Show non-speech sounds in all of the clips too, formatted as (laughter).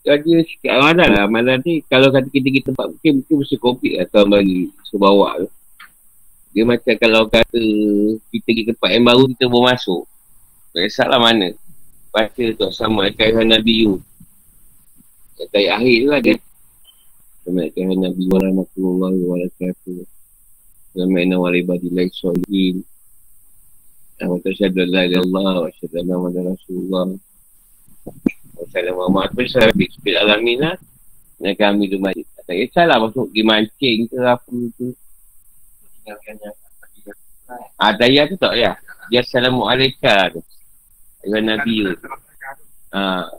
Ada sikit amalan lah. Amalan ni kalau kata kita pergi tempat mungkin, mungkin mesti kopi atau bagi sebawa tu. Dia macam kalau kata kita pergi tempat yang baru kita baru masuk. Tak kisahlah mana. Baca tu sama kaihan Nabi Yu. Kata akhir tu ada. Sama kaihan Nabi Yu warahmatullahi wabarakatuh. Sama ina waribadillahi solihin. Wa tasyadu la ilaha illallah wa syadu anna Muhammadan Rasulullah. Wassalamualaikum warahmatullahi wabarakatuh. alamin lah. Dan kami tu majid. Tak kisahlah masuk pergi mancing ke apa tu. Ah, daya tu tak ya. Dia Assalamualaikum tu. Ayuh Nabi tu. Ah.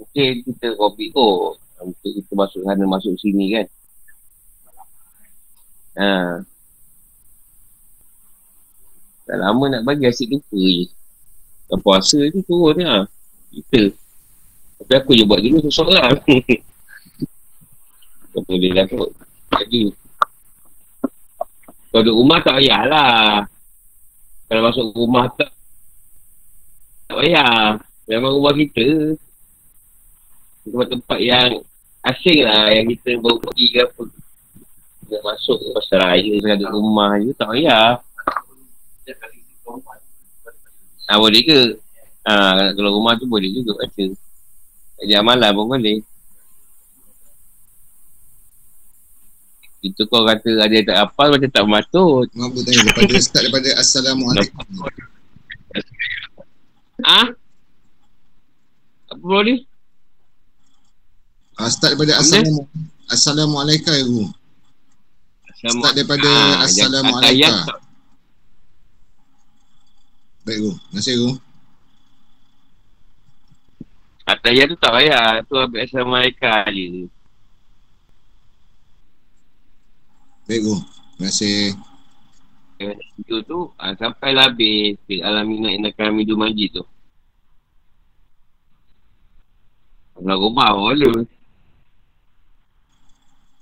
Mungkin kita kopi kot. Mungkin kita masuk sana, masuk sini kan. Ah. Tak lama nak bagi asyik lupa je. Dan puasa tu turun lah. Kita. Tapi aku je buat dulu seseorang. tak boleh lah kot. Jadi. Kalau duduk rumah tak payahlah. Kalau masuk rumah tak tak payah. Memang rumah kita. Tempat-tempat yang asing lah yang kita baru pergi ke apa. Kita masuk ke pasar raya dengan rumah je tak payah. Ah boleh ke? Ah kalau rumah tu boleh juga baca. Kerja malam pun boleh. Itu kau kata ada tak apa macam tak matut. Mampu tanya daripada start daripada Assalamualaikum. Ah? Apa boleh? Ah, start daripada Assalamualaikum. Assalamualaikum Ibu. Start daripada Ah, Assalamualaikum. tak- Baik Ibu. Terima kasih Atayah tu tak payah. Tu ambil Assalamualaikum je. Baik Ibu. Terima kasih. Itu tu ah, sampai lah habis fil alamina inna kami du majid tu. Kalau rumah boleh.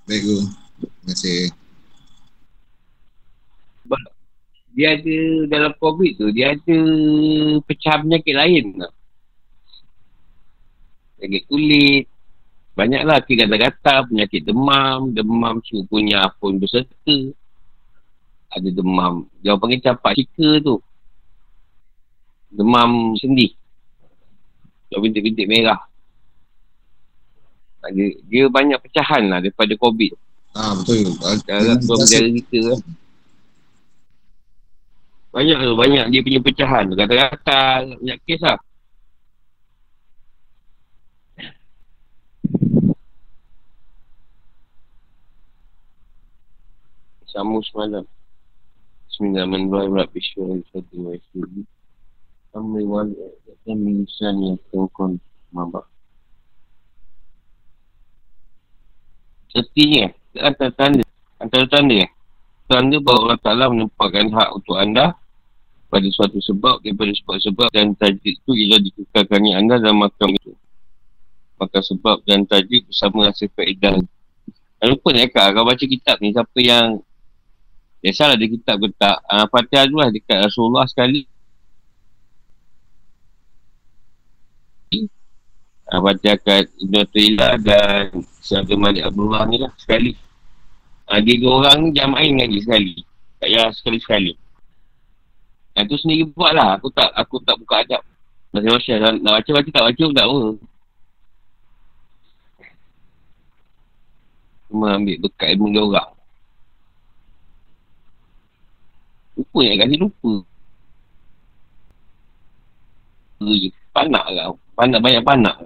Baik Ibu. Terima kasih. Sebab dia ada dalam COVID tu, dia ada pecah penyakit lain tau. Penyakit kulit. Banyaklah kira gatal-gatal, penyakit demam, demam punya pun berserta. Ada demam, dia panggil capak cika tu. Demam sendi. Dia bintik-bintik merah. Ada, dia banyak pecahan lah daripada COVID. Ah betul. Ah, tuan terasa- menjaga kita lah. Banyak tu, banyak dia punya pecahan. Kata-kata, banyak kes lah. Samu semalam. Bismillahirrahmanirrahim. Tengkon mabak. Setinya, antara tanda, antara tanda tanda bahawa Allah Ta'ala menempatkan hak untuk anda pada suatu sebab daripada sebab-sebab dan tajuk itu ialah dikekalkannya anda dalam makam itu. Maka sebab dan tajuk bersama hasil faedah. Jangan lupa ni Kak, kau baca kitab ni siapa yang biasalah ada kitab ke tak. Uh, Fatihah tu lah dekat Rasulullah sekali. Uh, Fatihah kat Ibn Atta'illah dan Syabda Malik Abdullah ni lah sekali. Uh, dia dua orang ni jamain ngaji sekali. Tak payah sekali-sekali. Yang tu sendiri buat lah. Aku tak aku tak buka adab. Masih-masih nak baca-baca tak baca pun tak apa. Cuma ambil bekat ilmu dia orang. Lupa yang kasi lupa. Panak kau. Panak banyak panak.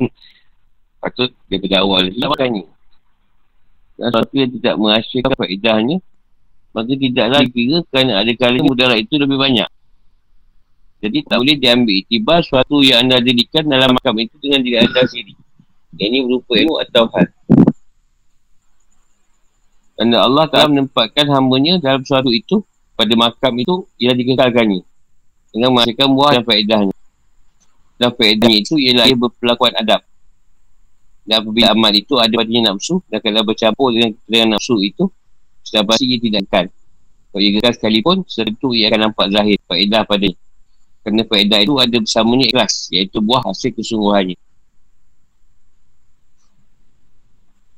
Lepas tu daripada awal nak tanya. Dan sesuatu yang tidak menghasilkan faedahnya maka tidaklah kira kerana ada kali mudarat itu lebih banyak. Jadi tak boleh diambil itibar sesuatu yang anda dirikan dalam makam itu dengan diri anda sendiri. Yang ini berupa ilmu atau hal. Kerana Allah Ta'ala menempatkan hambanya dalam suatu itu pada makam itu ialah dikekalkannya dengan menghasilkan buah dan faedahnya. Dan faedahnya itu ialah ia berperlakuan adab. Dan apabila amal itu ada padanya nafsu dan kalau bercampur dengan, dengan nafsu itu sudah pasti ia tidak akan. Kalau ia gerak sekalipun tentu ia akan nampak zahir faedah pada kerana faedah itu ada bersamanya ikhlas iaitu buah hasil kesungguhannya.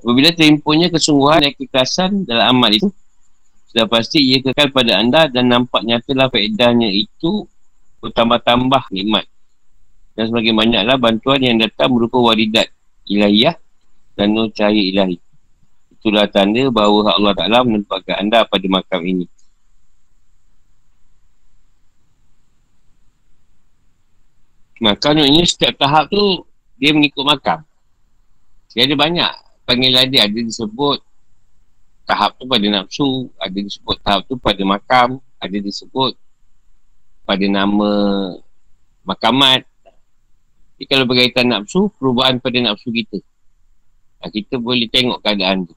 Apabila terimpunnya kesungguhan dan kekerasan dalam amal itu sudah pasti ia kekal pada anda dan nampak nyatalah faedahnya itu bertambah-tambah nikmat. Dan semakin banyaklah bantuan yang datang berupa walidat ilahiyah dan nur cahaya ilahi. Itulah tanda bahawa Allah Ta'ala menempatkan anda pada makam ini. Makam ini setiap tahap tu dia mengikut makam. Dia ada banyak panggilan dia. Ada disebut tahap tu pada nafsu, ada disebut tahap tu pada makam, ada disebut pada nama makamat. Jadi kalau berkaitan nafsu, perubahan pada nafsu kita. Kita boleh tengok keadaan tu.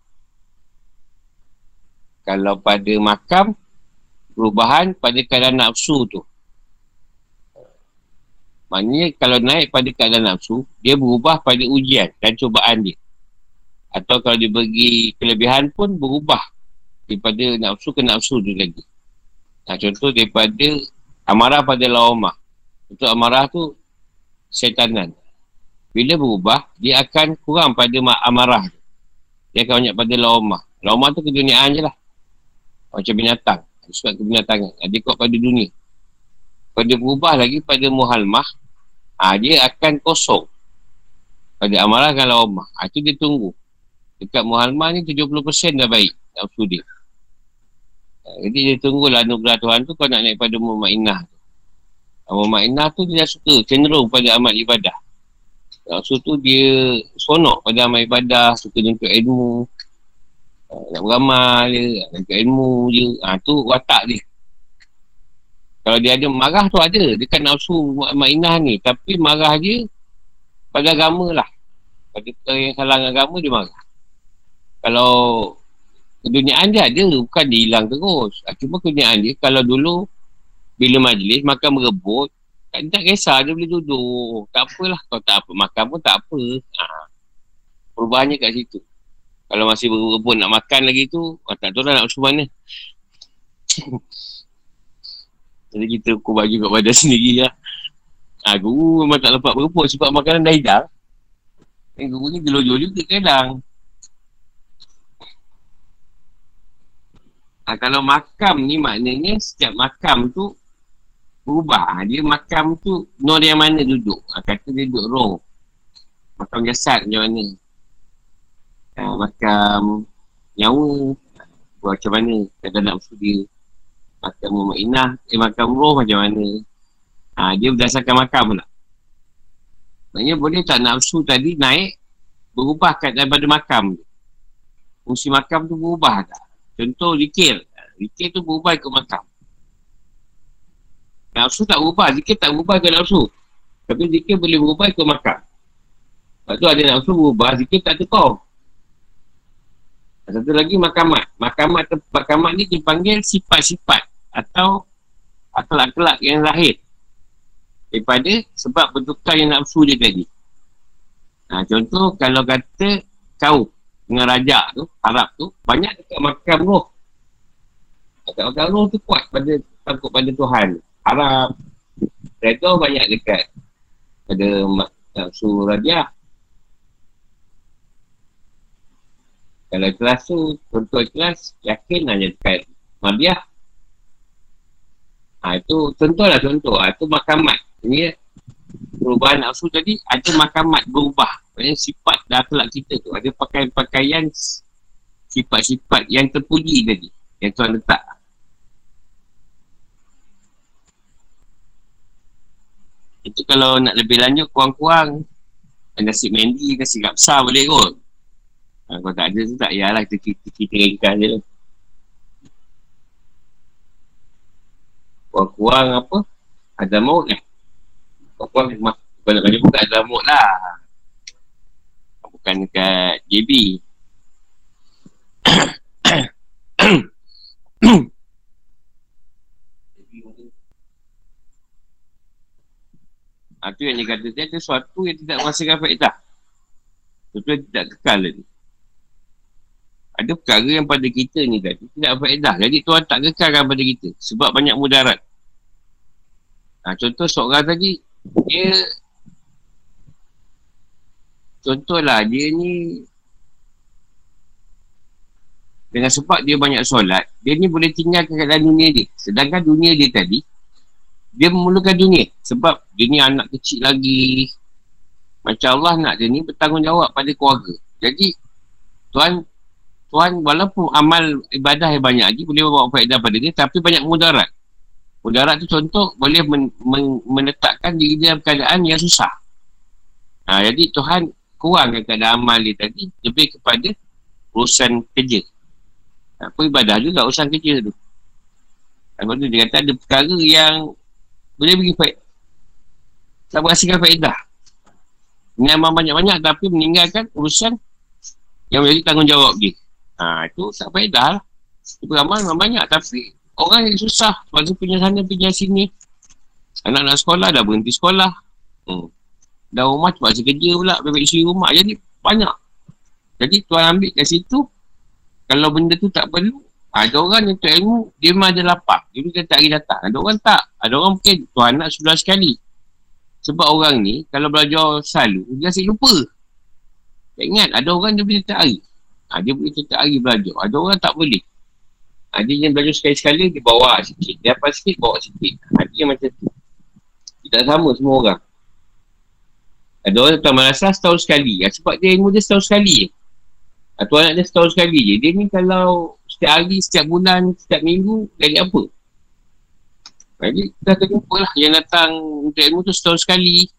Kalau pada makam, perubahan pada keadaan nafsu tu. Maknanya kalau naik pada keadaan nafsu, dia berubah pada ujian dan cubaan dia. Atau kalau dia bagi kelebihan pun berubah daripada nafsu ke nafsu tu lagi. Nah, contoh daripada amarah pada lawamah. Untuk amarah tu syaitanan. Bila berubah, dia akan kurang pada amarah Dia akan banyak pada lawamah. Lawamah tu keduniaan je lah. Macam binatang. Sebab kebinatangan. Dia kuat pada dunia. Kalau dia berubah lagi pada muhalmah, ha, dia akan kosong. Pada amarah kan lawamah. Ha, itu dia tunggu. Dekat Muhammad ni 70% dah baik nafsu dia. Jadi dia tunggulah anugerah Tuhan tu kau nak naik pada Muhammadinah tu. Muhammadinah tu dia suka cenderung pada amal ibadah. Nafsu tu dia sonok pada amal ibadah, suka nuntut ilmu. Nak beramal dia, nak ilmu je. Ha, tu watak dia. Kalau dia ada marah tu ada dekat nafsu Muhammadinah ni. Tapi marah dia pada agama lah. Pada yang salah agama dia marah kalau keduniaan dia ada bukan dia hilang terus. Ha, cuma keduniaan dia kalau dulu bila majlis makan merebut tak, tak kisah dia boleh duduk. Tak apalah kalau tak apa makan pun tak apa. Ha. perubahannya kat situ. Kalau masih berebut nak makan lagi tu oh, tak tahu lah nak masuk mana. (laughs) Jadi kita ukur baju kat badan (laughs) sendiri lah. Ha, guru memang tak dapat berebut sebab makanan dah hilang. Eh, guru ni gelojol juga kadang Ha, kalau makam ni maknanya setiap makam tu berubah. Ha, dia makam tu nur yang mana duduk. Ha, kata dia duduk roh. Makam jasad macam mana. Ha, makam nyawa. Buat macam mana. Kadang nak dia. Makam Muhammad Inah. Eh makam roh macam mana. Ha, dia berdasarkan makam pula. Maksudnya boleh tak nafsu tadi naik berubah kat daripada makam tu. Fungsi makam tu berubah tak? Contoh zikir. Zikir tu berubah ikut makam. Nafsu tak berubah. Zikir tak berubah ke nafsu. Tapi zikir boleh berubah ikut makam. Lepas tu ada nafsu berubah. Zikir tak tekor. Satu lagi makamat. Makamat, makamat ni dipanggil sifat-sifat. Atau akhlak-akhlak yang lahir. Daripada sebab bertukar yang nafsu dia tadi. Ha, contoh kalau kata kau dengan raja tu, Arab tu, banyak dekat makam roh. Dekat makam roh tu kuat pada takut pada Tuhan. Arab. Tu banyak dekat pada nafsu raja. Kalau ikhlas tu, contoh ikhlas, yakin hanya dekat Madiah. Ha, itu contohlah contoh. Ha, itu makamat. Ini perubahan nafsu tadi, ada makamat berubah. Maksudnya sifat dan akhlak kita tu. Ada pakaian-pakaian Sifat-sifat yang terpuji tadi Yang Tuhan letak. Itu kalau nak lebih lanjut Kurang-kurang. Nasi mendi, nasi kapsa boleh kot. Ha, Kalau tak ada tu tak payahlah Kita kita ringkas je. Kurang-kurang apa? Ada maut eh? Kurang-kurang Kalau nak buka ada maut lah bukan dekat JB Itu yang dia kata dia ada sesuatu yang tidak merasakan faedah. Sesuatu yang tidak kekal tadi. Ada perkara yang pada kita ni tadi tidak faedah. Jadi Tuhan tak kekalkan pada kita Sebab banyak mudarat. Ha, Contoh seorang tadi Dia Contohlah dia ni dengan sebab dia banyak solat, dia ni boleh tinggalkan keadaan dunia dia. Sedangkan dunia dia tadi, dia memerlukan dunia. Sebab dia ni anak kecil lagi. Macam Allah nak dia ni bertanggungjawab pada keluarga. Jadi, Tuhan, Tuhan walaupun amal ibadah yang banyak lagi, boleh bawa faedah pada dia, tapi banyak mudarat. Mudarat tu contoh, boleh men, men, menetapkan diri dia dalam keadaan yang susah. Ha, jadi, Tuhan kurangkan keadaan amal dia tadi, lebih kepada urusan kerja. Apa ibadah juga urusan kerja tu. Lepas tu dia kata ada perkara yang boleh bagi faedah. Tak berhasilkan faedah. Ini amal banyak-banyak tapi meninggalkan urusan yang menjadi tanggungjawab dia. Ha, itu tak faedah lah. Itu amal memang banyak tapi orang yang susah. Sebab tu punya sana, punya sini. Anak-anak sekolah dah berhenti sekolah. Hmm. Dah rumah cepat kerja pula. Bebek isi rumah. Jadi banyak. Jadi tuan ambil kat situ kalau benda tu tak perlu, ada orang yang tu ilmu, dia memang ada lapar. Dia mungkin tak hari datang. Ada orang tak. Ada orang mungkin tuan nak sebelah sekali. Sebab orang ni, kalau belajar selalu, dia asyik lupa. Tak ingat, ada orang dia boleh tak hari. Ha, dia boleh tak hari belajar. Ada orang tak boleh. Ha, dia yang belajar sekali-sekali, dia bawa sikit. Dia apa sikit, bawa sikit. Ha, dia macam tu. Tidak sama semua orang. Ada orang tak merasa setahun sekali. Ha, sebab dia ilmu dia setahun sekali. Atau anak dia setahun sekali je. Dia ni kalau setiap hari, setiap bulan, setiap minggu, jadi apa? Jadi kita akan jumpa lah yang datang untuk ilmu tu setahun sekali.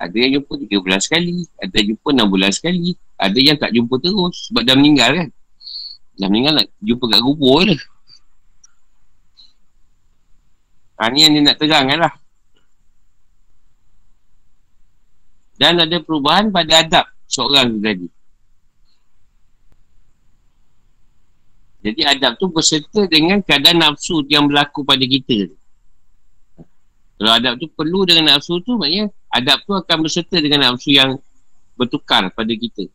Ada yang jumpa tiga bulan sekali. Ada yang jumpa enam bulan sekali. Ada yang tak jumpa terus sebab dah meninggal kan. Dah meninggal nak jumpa kat kubur je. Ha, ni yang dia nak terangkan lah. Dan ada perubahan pada adab seorang tadi. Jadi adab tu berserta dengan keadaan nafsu yang berlaku pada kita. Kalau adab tu perlu dengan nafsu tu, maknanya adab tu akan berserta dengan nafsu yang bertukar pada kita.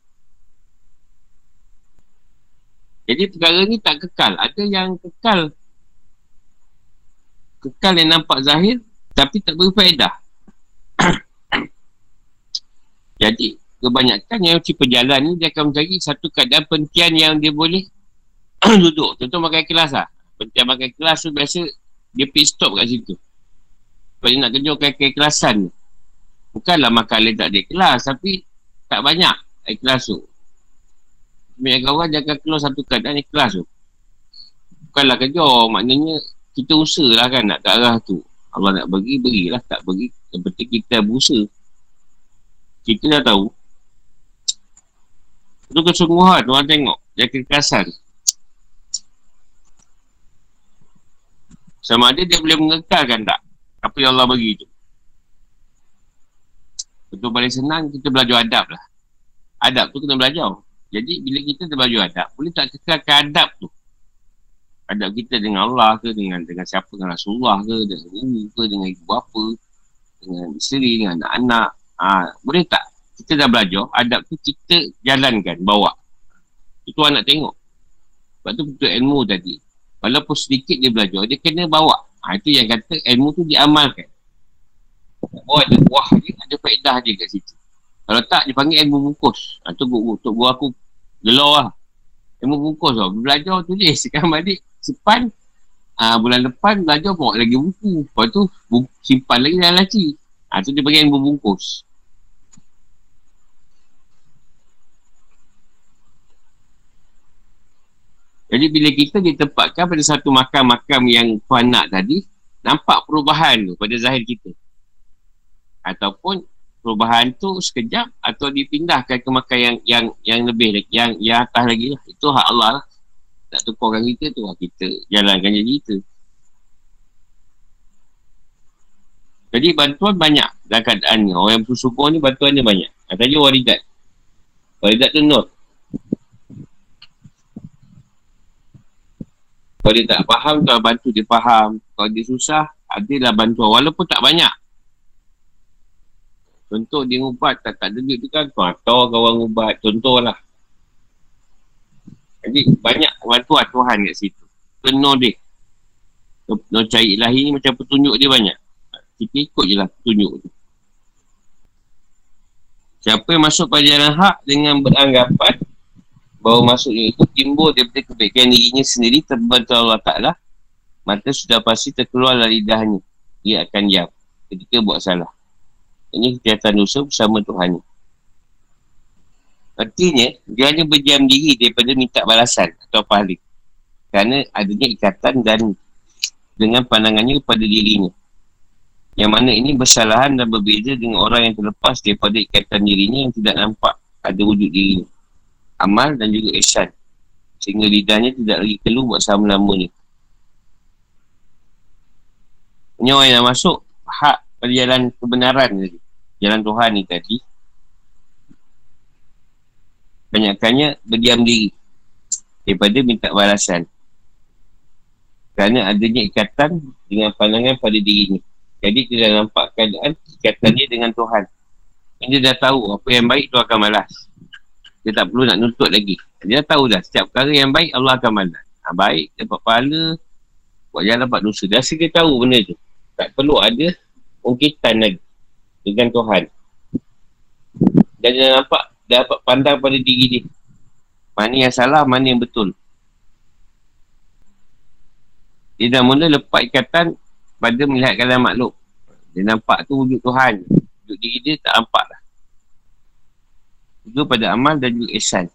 Jadi perkara ni tak kekal. Ada yang kekal. Kekal yang nampak zahir, tapi tak berfaedah. (clears throat) Jadi, kebanyakan yang uci perjalanan ni, dia akan mencari satu keadaan penting yang dia boleh (clears throat) duduk. Contoh makan kelas lah. Penting makan kelas tu biasa dia pit stop kat situ. Sebab dia nak kerja makan kelasan. Bukanlah makan letak dia kelas tapi tak banyak kelas tu. Banyak kawan jangan keluar satu keadaan kelas tu. Bukanlah kerja maknanya kita usaha lah kan nak ke arah tu. Allah nak bagi, berilah. Tak bagi, penting kita berusaha. Kita dah tahu. Itu kesungguhan orang tengok. Jaga kekerasan. Sama ada dia boleh mengekalkan tak Apa yang Allah bagi tu Betul paling senang kita belajar adab lah Adab tu kena belajar Jadi bila kita belajar adab Boleh tak kekalkan adab tu Adab kita dengan Allah ke Dengan dengan siapa Dengan Rasulullah ke Dengan guru ke Dengan ibu bapa Dengan isteri Dengan anak-anak ha, Boleh tak Kita dah belajar Adab tu kita jalankan Bawa Itu anak tengok Sebab tu betul ilmu tadi Walaupun sedikit dia belajar, dia kena bawa. Ha, itu yang kata ilmu tu diamalkan. Oh ada buah dia, ada faedah dia kat situ. Kalau tak, dia panggil ilmu bungkus. Ha, tu untuk gua aku gelar lah. Ilmu bungkus lah. Belajar tulis. Sekarang balik, sepan. Ha, bulan depan belajar bawa lagi buku. Lepas tu, buku, simpan lagi dalam laci. Ha, tu dia panggil ilmu bungkus. Jadi bila kita ditempatkan pada satu makam-makam yang Tuhan nak tadi, nampak perubahan tu pada zahir kita. Ataupun perubahan tu sekejap atau dipindahkan ke makam yang yang yang lebih yang yang atas lagi lah. Itu hak Allah lah. Tak tukarkan kita tu. Kita jalankan jadi kita. Jadi bantuan banyak dalam keadaan ni. Orang yang bersyukur ni bantuan dia banyak. Tadi waridat. Waridat tu not. Kalau dia tak faham, tu bantu dia faham. Kalau dia susah, adalah bantuan. Walaupun tak banyak. Contoh dia ubat, tak, tak ada duit tu kan. Kau atau kawan ubat. Contoh lah. Jadi banyak bantuan Tuhan kat situ. Penuh dia. Nak cari ilahi ni macam petunjuk dia banyak. Kita ikut je lah petunjuk tu. Siapa yang masuk pada jalan hak dengan beranggapan bahawa masuknya itu timbul daripada kebaikan dirinya sendiri terbantu Allah Ta'ala. Maka sudah pasti terkeluar dari lidahnya dia akan diam ketika buat salah. Ini kejahatan dosa bersama Tuhan. Artinya dia hanya berdiam diri daripada minta balasan atau pahala kerana adanya ikatan dan dengan pandangannya kepada dirinya. Yang mana ini bersalahan dan berbeza dengan orang yang terlepas daripada ikatan dirinya yang tidak nampak ada wujud dirinya amal dan juga ihsan. Sehingga lidahnya tidak lagi keluh buat selama ni. ini orang yang masuk hak pada jalan kebenaran tadi. Jalan Tuhan ni tadi. Banyakkannya berdiam diri daripada minta balasan. Kerana adanya ikatan dengan pandangan pada dirinya. Jadi dia dah nampak keadaan ikatannya dengan Tuhan. Dia dah tahu apa yang baik tu akan malas dia tak perlu nak nuntut lagi. Dia tahu dah. Setiap perkara yang baik, Allah akan balas. Ha, baik, dapat pahala. Buat jalan dapat dosa. Dah dia tahu benda tu. Tak perlu ada ungkitan lagi. Dengan Tuhan. Dan dia nampak, dia dapat pandang pada diri dia. Mana yang salah, mana yang betul. Dia dah mula lepas ikatan pada melihat keadaan makhluk. Dia nampak tu wujud Tuhan. Wujud diri dia tak nampak lah juga pada amal dan juga ihsan.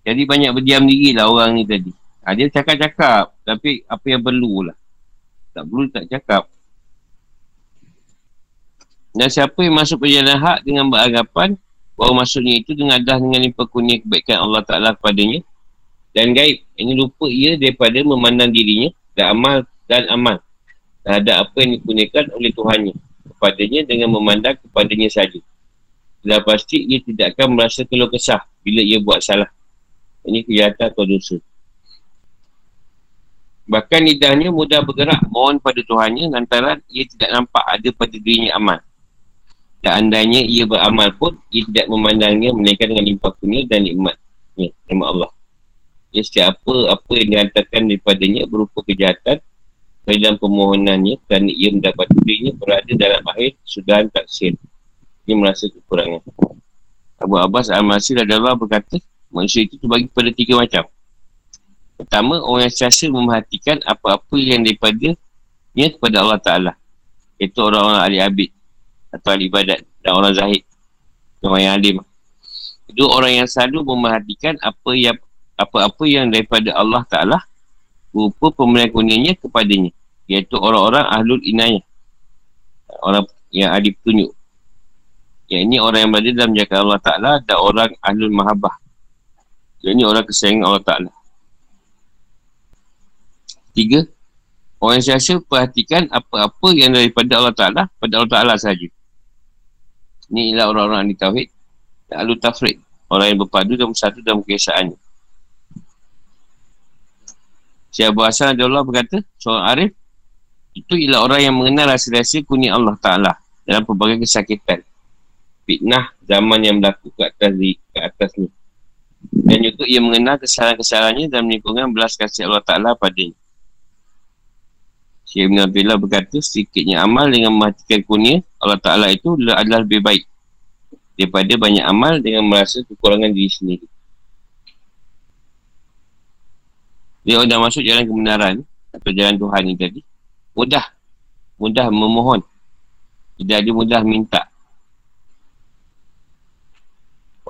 Jadi banyak berdiam diri lah orang ni tadi. Ha, dia cakap-cakap. Tapi apa yang perlu lah. Tak perlu tak cakap. Dan siapa yang masuk perjalanan hak dengan beranggapan bahawa masuknya itu dengan dah dengan limpah kunia kebaikan Allah Ta'ala kepadanya dan gaib. Ini lupa ia daripada memandang dirinya dan amal dan amal terhadap apa yang dikurniakan oleh Tuhannya kepadanya dengan memandang kepadanya saja sudah pasti ia tidak akan merasa keluh kesah bila ia buat salah. Ini kejahatan atau dosa. Bahkan lidahnya mudah bergerak mohon pada Tuhannya lantaran ia tidak nampak ada pada dirinya amal. Dan andainya ia beramal pun, ia tidak memandangnya menaikkan dengan limpah kunia dan nikmat. Ya, nikmat Allah. Ya, setiap apa, apa yang dihantarkan daripadanya berupa kejahatan dalam permohonannya kerana ia mendapat dirinya berada dalam akhir sudah taksir dia merasa kekurangan. Abu Abbas Al-Masir adalah berkata, manusia itu terbagi pada tiga macam. Pertama, orang yang sentiasa memerhatikan apa-apa yang daripada nya kepada Allah Ta'ala. Itu orang-orang ahli abid atau ahli ibadat dan orang zahid. Orang yang alim. Itu orang yang selalu memerhatikan apa yang apa-apa yang daripada Allah Ta'ala berupa pemberian kurnianya kepadanya. Iaitu orang-orang ahlul inayah. Orang yang ahli petunjuk. Yang ini orang yang berada dalam jaga Allah Ta'ala dan orang ahlul mahabbah. Yang ini orang kesayangan Allah Ta'ala. Tiga, orang yang siasa perhatikan apa-apa yang daripada Allah Ta'ala pada Allah Ta'ala sahaja. Ini ialah orang-orang ahli tauhid dan ahli tafrid. Orang yang berpadu dan bersatu dalam. Syekh Abu Hassan Allah berkata, seorang arif, itu ialah orang yang mengenal rasa-rasa kuning Allah Ta'ala dalam pelbagai kesakitan fitnah zaman yang berlaku ke atas di, ke atas ni. Dan juga ia mengenal kesalahan-kesalahannya dan menimbulkan belas kasih Allah Ta'ala padanya. Syekh Ibn Abdullah berkata, sedikitnya amal dengan mematikan kunia Allah Ta'ala itu adalah lebih baik daripada banyak amal dengan merasa kekurangan diri sendiri. Dia orang dah masuk jalan kebenaran atau jalan Tuhan ni tadi. Mudah. Mudah memohon. Tidak ada mudah minta.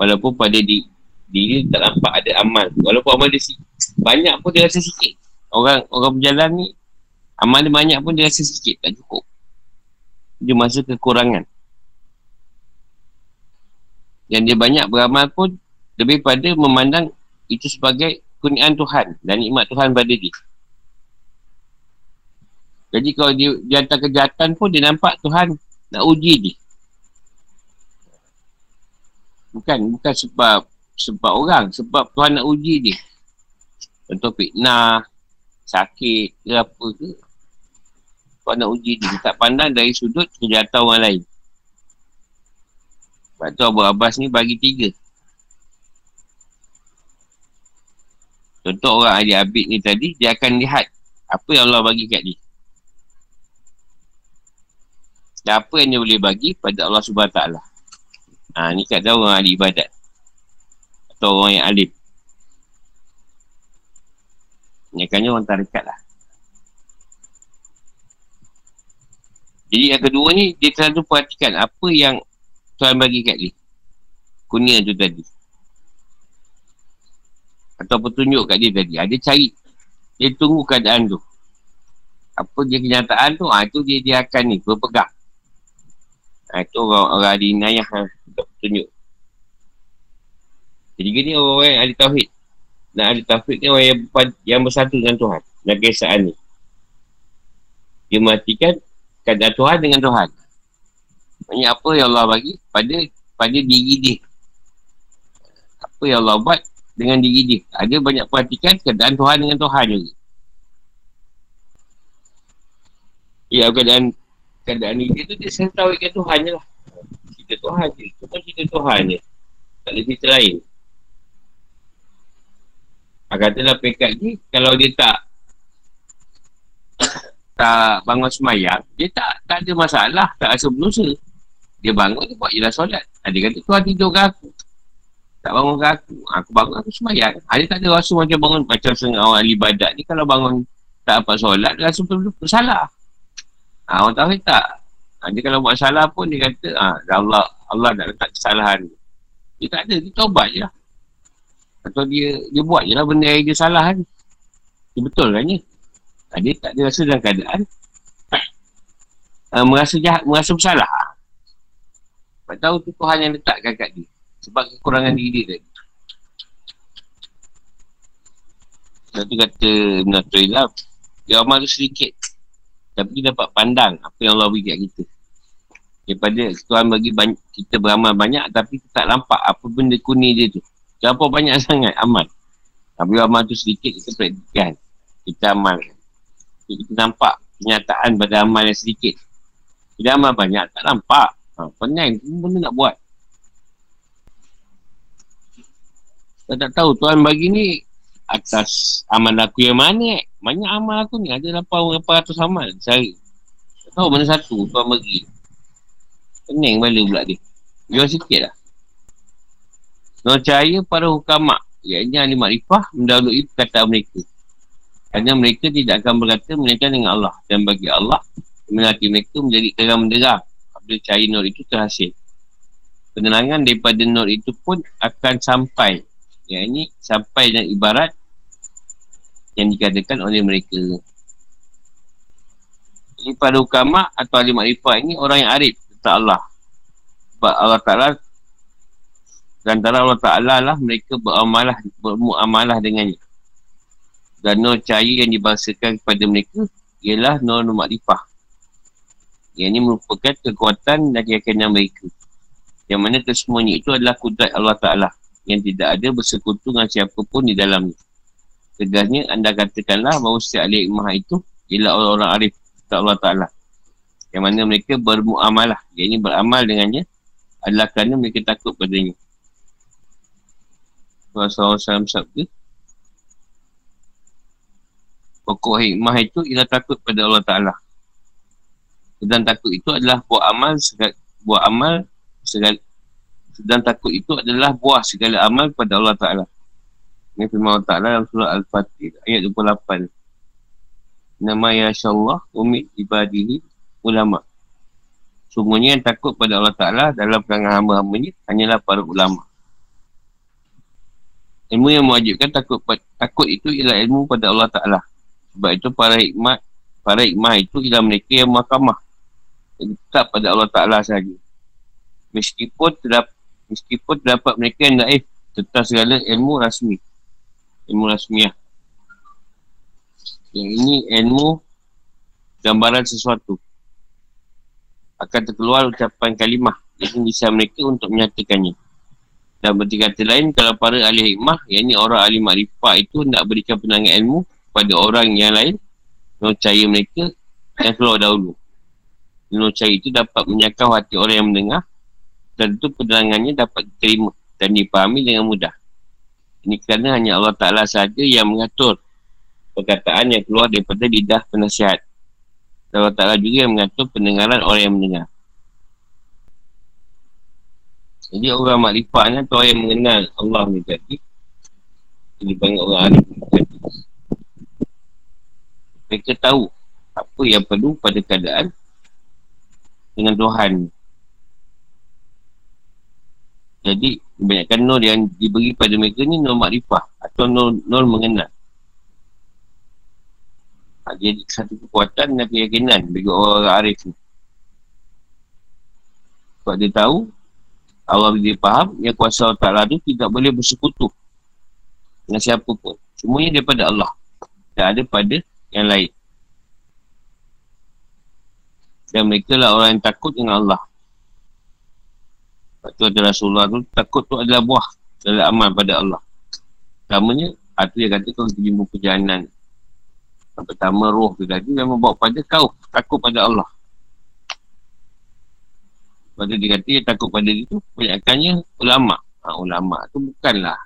Walaupun pada di, diri tak nampak ada amal. Walaupun amal dia si, banyak pun dia rasa sikit. Orang orang berjalan ni, amal dia banyak pun dia rasa sikit. Tak cukup. Dia masa kekurangan. Yang dia banyak beramal pun, lebih pada memandang itu sebagai kunian Tuhan dan nikmat Tuhan pada dia. Jadi kalau dia, dia hantar kejahatan pun dia nampak Tuhan nak uji dia. Bukan, bukan sebab sebab orang, sebab Tuhan nak uji dia. Contoh fitnah, sakit ke apa ke. Tuhan nak uji dia. Tak pandang dari sudut kejahatan orang lain. Sebab tu Abu Abbas ni bagi tiga. Contoh orang ahli abid ni tadi, dia akan lihat apa yang Allah bagi kat dia. Dan apa yang dia boleh bagi pada Allah SWT. Ha, ni kat orang ahli ibadat. atau orang yang alim. Kebanyakannya orang tarikat lah. Jadi yang kedua ni, dia selalu perhatikan apa yang Tuhan bagi kat dia. Kunia tu tadi. Atau petunjuk kat dia tadi. Ada cari. Dia tunggu keadaan tu. Apa dia kenyataan tu, ha, itu dia, dia akan ni, berpegang. Ha, itu orang, orang ada inayah ha, untuk petunjuk. Jadi ni orang-orang yang ada tauhid. Nak ada tauhid ni orang yang, yang bersatu dengan Tuhan. Dan kesaan ni. Dia matikan keadaan Tuhan dengan Tuhan. Maksudnya apa yang Allah bagi pada pada diri dia. Apa yang Allah buat dengan diri dia. Ada banyak perhatikan keadaan Tuhan dengan Tuhan juga. Ya, keadaan keadaan ni dia tu dia selalu tahu ikan Tuhan je lah. Cerita Tuhan je. Itu pun cerita Tuhan je. Tak ada cerita lain. Ha, katalah pekat ni, kalau dia tak (coughs) tak bangun semayang, dia tak tak ada masalah, tak rasa berdosa. Dia bangun, dia buat je lah solat. Ha, dia kata, Tuhan tidur aku? Tak bangun ke aku? Ha, aku bangun, aku semayang. Ha, dia tak ada rasa macam bangun, macam setengah orang ahli ni, kalau bangun tak dapat solat, dia rasa betul-betul salah. Ha, orang tahu tak? Ha, dia kalau buat salah pun, dia kata, ha, Allah Allah nak letak kesalahan. Dia tak ada, dia taubat je lah. Atau dia dia buat je lah benda yang dia salah kan. Dia betul kan ni? Ha, dia tak ada rasa dalam keadaan uh, (coughs) merasa jahat, merasa bersalah. Tak tahu tu Tuhan yang letakkan kat dia. Sebab kekurangan diri dia tadi. Satu kata Ibn Atulillah, dia amal tu sedikit. Tapi dia dapat pandang apa yang Allah beri kat kita. Daripada Tuhan bagi banyak, kita beramal banyak tapi kita tak nampak apa benda kuning dia tu. Kenapa banyak (laughs) sangat amal. Tapi amal tu sedikit kita praktikan. Kita amalkan kita nampak kenyataan pada amal yang sedikit. Kita amal banyak, tak nampak. Ha, pening, benda nak buat. Saya tak tahu Tuhan bagi ni atas amal aku yang mana? Banyak amal aku ni, ada 800 amal sehari. Tak tahu mana satu Tuhan bagi. Pening balik pula dia. Jual sikit lah. Percaya para hukamak, iaitu ahli makrifah mendahului perkataan mereka. Kerana mereka tidak akan berkata mereka dengan Allah. Dan bagi Allah, mengerti mereka menjadi terang menderang. Apabila cahaya nur itu terhasil. Penerangan daripada nur itu pun akan sampai. Yang ini sampai dan ibarat yang dikatakan oleh mereka. Ini pada ukama atau ahli makrifah ini orang yang arif tentang Allah. Sebab Allah Ta'ala dan antara Allah Ta'ala lah mereka beramalah, bermuamalah dengannya. Dan nur cahaya yang dibangsakan kepada mereka ialah nur makrifah. Yang ini merupakan kekuatan dan keyakinan mereka. Yang mana kesemuanya itu adalah kudrat Allah Ta'ala yang tidak ada bersekutu dengan siapapun di dalamnya. Tegasnya anda katakanlah bahawa setiap ahli hikmah itu ialah orang-orang arif Allah Ta'ala. Yang mana mereka bermuamalah. Yang ini beramal dengannya adalah kerana mereka takut padanya. Rasulullah SAW sabda, pokok hikmah itu ialah takut pada Allah Ta'ala. Dan takut itu adalah buah amal segala, buah amal segala, dan takut itu adalah buah segala amal pada Allah Ta'ala. Ini firman Allah Ta'ala dalam surah Al-Fatih ayat 28. Nama ya Allah umid ibadihi ulama. Sungguhnya yang takut pada Allah Ta'ala dalam perangai hamba-hambanya hanyalah para ulama. Ilmu yang mewajibkan takut takut itu ialah ilmu pada Allah Ta'ala. Sebab itu para hikmat Para hikmah itu ialah mereka yang mahkamah Yang tetap pada Allah Ta'ala sahaja Meskipun terdapat Meskipun terdapat mereka yang naif Tentang segala ilmu rasmi Ilmu rasmiah Yang ini ilmu Gambaran sesuatu Akan terkeluar ucapan kalimah Yang bisa mereka untuk menyatakannya. Dan berarti kata lain, kalau para ahli hikmah, yang ini orang ahli makrifah itu nak berikan penangan ilmu, pada orang yang lain nur cahaya mereka yang keluar dahulu. Nur cahaya itu dapat menyakau hati orang yang mendengar dan itu penerangannya dapat diterima dan dipahami dengan mudah. Ini kerana hanya Allah Ta'ala sahaja yang mengatur perkataan yang keluar daripada lidah penasihat dan Allah Ta'ala juga yang mengatur pendengaran orang yang mendengar. Jadi orang makrifah ni orang yang mengenal Allah ni tadi Dia panggil orang ni tadi Mereka tahu apa yang perlu pada keadaan dengan Tuhan jadi kebanyakan nur yang diberi pada mereka ni nur makrifah atau nur, nur mengenal ha, jadi satu kekuatan dan keyakinan bagi orang-orang arif ni. Sebab dia tahu Allah dia faham yang kuasa Allah Ta'ala tu tidak boleh bersekutu dengan siapa pun. Semuanya daripada Allah. Tak ada pada yang lain. Dan mereka lah orang yang takut dengan Allah. Sebab tu ada Rasulullah tu Takut tu adalah buah Dalam amal pada Allah. Pertamanya dia kata kau pergi jumpa perjalanan Yang pertama roh tu tadi Memang bawa pada kau Takut pada Allah. Tu dia kata takut pada dia tu Kebanyakannya ulama' ha, Ulama' tu bukanlah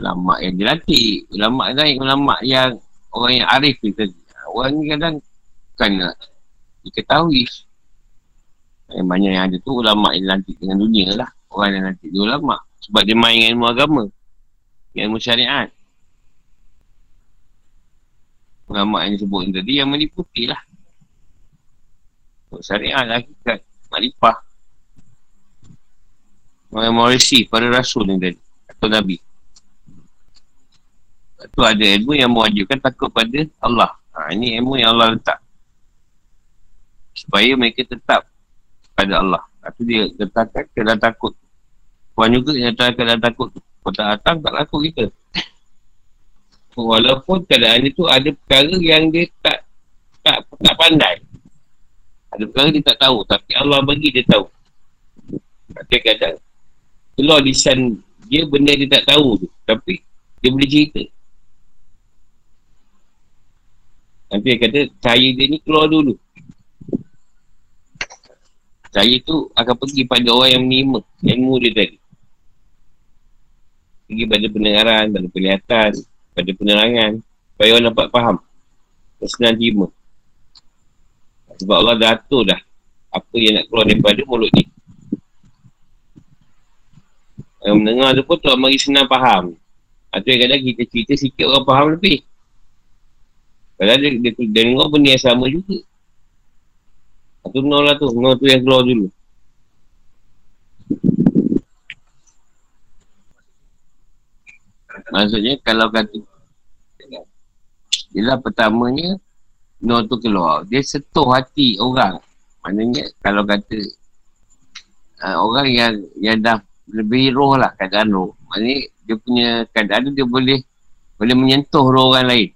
Ulama' yang dilatih. Ulama' lain Ulama' yang Orang yang arif ni tadi. Ha, Orang ni kadang Bukanlah diketahui. Yang banyak yang ada tu ulama yang lantik dengan dunia lah. Orang yang lantik dia ulama. Sebab dia main dengan ilmu agama ilmu syariat ulama yang disebut tadi yang meliputi lah syariat lah hakikat makrifah orang mau receive pada rasul ni tadi atau nabi tu ada ilmu yang mewajibkan takut pada Allah ha, ini ilmu yang Allah letak supaya mereka tetap pada Allah. Itu dia letakkan keadaan takut. Puan juga yang letakkan keadaan takut. Kalau tak datang, tak laku kita. Walaupun keadaan itu ada perkara yang dia tak tak, tak pandai. Ada perkara dia tak tahu. Tapi Allah bagi dia tahu. Tapi kadang keluar lisan dia benda dia tak tahu tu. Tapi dia boleh cerita. Nanti dia kata cahaya dia ni keluar dulu. Saya tu akan pergi pada orang yang menerima ilmu dia tadi. Pergi pada pendengaran, pada penglihatan, pada penerangan. Supaya orang dapat faham. Senang terima. Sebab Allah dah atur dah apa yang nak keluar daripada mulut ni. Yang mendengar tu pun tu mari senang faham. Atau kadang kita cerita sikit orang faham lebih. Kadang dia, dia, dia dengar benda yang sama juga. Satu nol lah tu. Nol tu yang keluar dulu. Maksudnya kalau kata Ialah pertamanya Nol tu keluar Dia setuh hati orang Maknanya kalau kata uh, Orang yang yang dah lebih roh lah keadaan roh Maknanya dia punya keadaan tu dia boleh Boleh menyentuh roh orang lain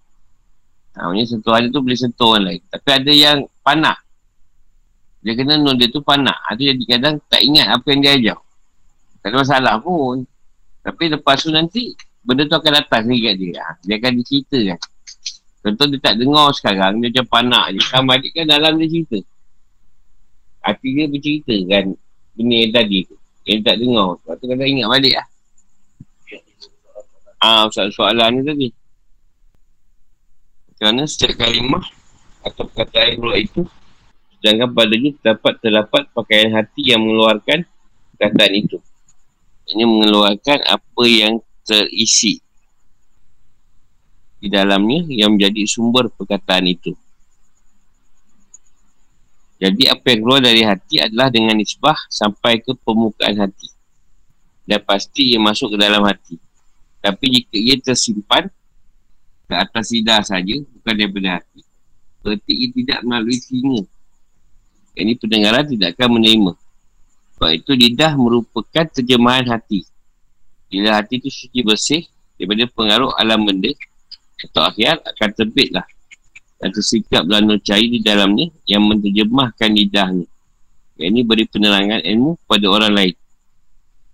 ha, Maksudnya sentuhan tu boleh sentuh orang lain Tapi ada yang panah dia kena nun dia tu panah. Itu ha, jadi kadang tak ingat apa yang dia ajar. Tak ada masalah pun. Tapi lepas tu nanti, benda tu akan datang sendiri kat dia. Ha, dia akan diceritakan. Contoh dia tak dengar sekarang, dia macam panah je. Kan balik kan dalam dia cerita. Hati dia bercerita kan benda yang tadi tu. Yang tak dengar. Lepas tu kadang ingat balik lah. Ah, soalan ni tadi. Kerana setiap kalimah atau perkataan roh itu Sedangkan padanya terdapat terdapat pakaian hati yang mengeluarkan perkataan itu. Ini mengeluarkan apa yang terisi di dalamnya yang menjadi sumber perkataan itu. Jadi apa yang keluar dari hati adalah dengan nisbah sampai ke permukaan hati. Dan pasti ia masuk ke dalam hati. Tapi jika ia tersimpan ke atas lidah saja, bukan daripada hati, berarti ia tidak melalui telinga ini pendengaran tidak akan menerima. Sebab itu lidah merupakan terjemahan hati. Bila hati itu suci bersih daripada pengaruh alam benda atau akhir akan terbitlah dan tersikap belanur cair di dalamnya yang menterjemahkan lidahnya. Yang ini beri penerangan ilmu pada orang lain.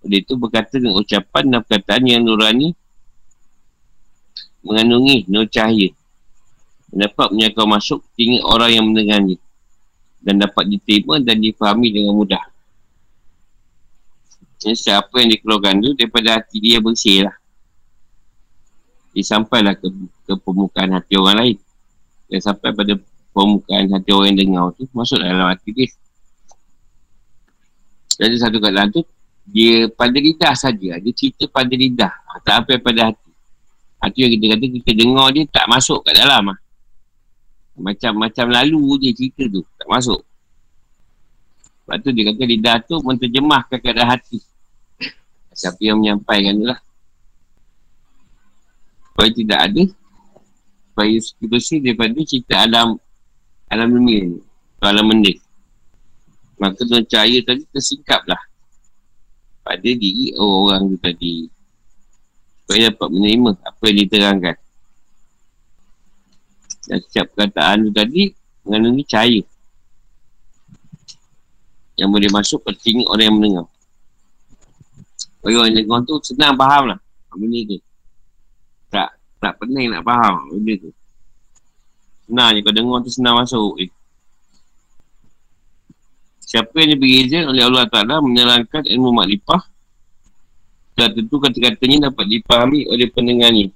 Oleh itu berkata dengan ucapan dan perkataan yang nurani mengandungi nur cahaya. Dapat menyangkau masuk tinggi orang yang mendengarnya dan dapat diterima dan difahami dengan mudah. Jadi siapa yang dikeluarkan tu daripada hati dia bersih lah. Dia sampailah ke, ke permukaan hati orang lain. Dia sampai pada permukaan hati orang yang dengar tu masuk dalam hati dia. Jadi satu keadaan tu dia pada lidah saja. Dia cerita pada lidah. Ha, tak apa pada hati. Hati yang kita kata, kita dengar dia tak masuk kat dalam. Ha. Macam macam lalu dia cerita tu. Tak masuk. Sebab tu dia kata lidah tu menterjemahkan keadaan hati. Siapa yang menyampaikan tu lah. Supaya tidak ada. Supaya bersih daripada cerita alam alam dunia ni. Alam mendek. Maka tuan cahaya tadi tersingkap lah. Pada diri orang tu tadi. Supaya dapat menerima apa yang diterangkan. Dan setiap perkataan tu tadi mengandungi cahaya. Yang boleh masuk ke orang yang mendengar. Orang yang dengar tu senang faham lah. Benda tu. Tak, tak pening nak faham benda tu. Senang je kau dengar tu senang masuk. Eh. Siapa yang diberi izin oleh Allah Ta'ala menerangkan ilmu maklipah dan tentu kata-katanya dapat dipahami oleh pendengarnya.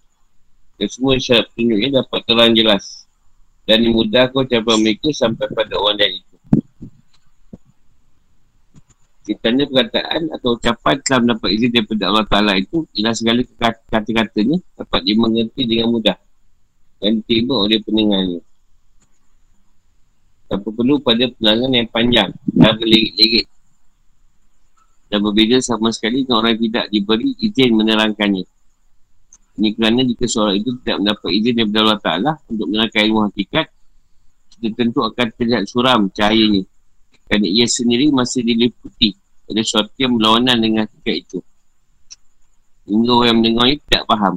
Dan semua syarat tunjuknya dapat terang jelas. Dan dimudahkan ucapan mereka sampai pada orang yang itu. Kitanya perkataan atau ucapan telah mendapat izin daripada Allah Ta'ala itu ialah segala kata-katanya dapat dimengerti dengan mudah dan diterima oleh pendengarnya. Tanpa perlu pada penerangan yang panjang dan berlirik-lirik. Dan berbeza sama sekali dengan orang yang tidak diberi izin menerangkannya. Ini kerana jika seorang itu tidak mendapat izin daripada Allah Ta'ala untuk menerangkan ilmu hakikat, kita tentu akan terlihat suram cahayanya. Kerana ia sendiri masih diliputi oleh sesuatu yang berlawanan dengan hakikat itu. Hingga orang yang mendengarnya tidak faham.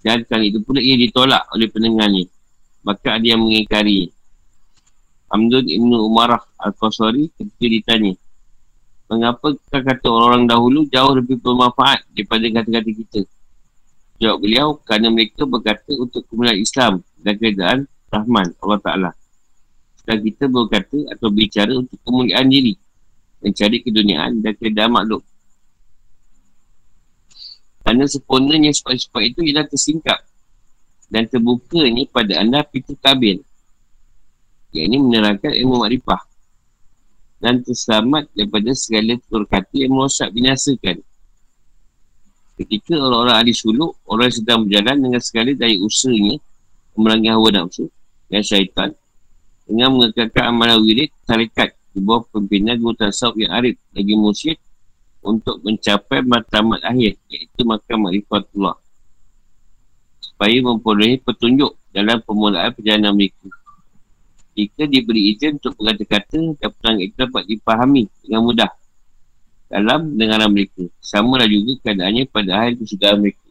Dan kali itu pula ia ditolak oleh pendengarnya. Maka ada yang mengingkari. Hamdun Ibn Umarah Al-Qasari ketika ditanya. Mengapa kata orang-orang dahulu jauh lebih bermanfaat daripada kata-kata kita? Jawab beliau, kerana mereka berkata untuk kemuliaan Islam dan keadaan Rahman Allah Ta'ala. Dan kita berkata atau bicara untuk kemuliaan diri, mencari keduniaan dan keadaan makhluk. Kerana sempurnanya sebab-sebab itu ialah tersingkap dan terbuka ni pada anda pintu tabir. Yang ini menerangkan ilmu makrifah dan terselamat daripada segala turkati yang merosak binasakan Ketika orang-orang ahli suluk, orang sedang berjalan dengan segala daya usahanya melanggar hawa nafsu dan syaitan dengan mengekalkan amalan wirid tarikat di bawah pimpinan dua tasawuf yang arif lagi musyid untuk mencapai matamat akhir iaitu makam makrifatullah supaya mempunyai petunjuk dalam permulaan perjalanan mereka jika diberi izin untuk berkata-kata dan perang itu dapat dipahami dengan mudah dalam dengaran mereka. Sama lah juga keadaannya pada akhir kesudahan mereka.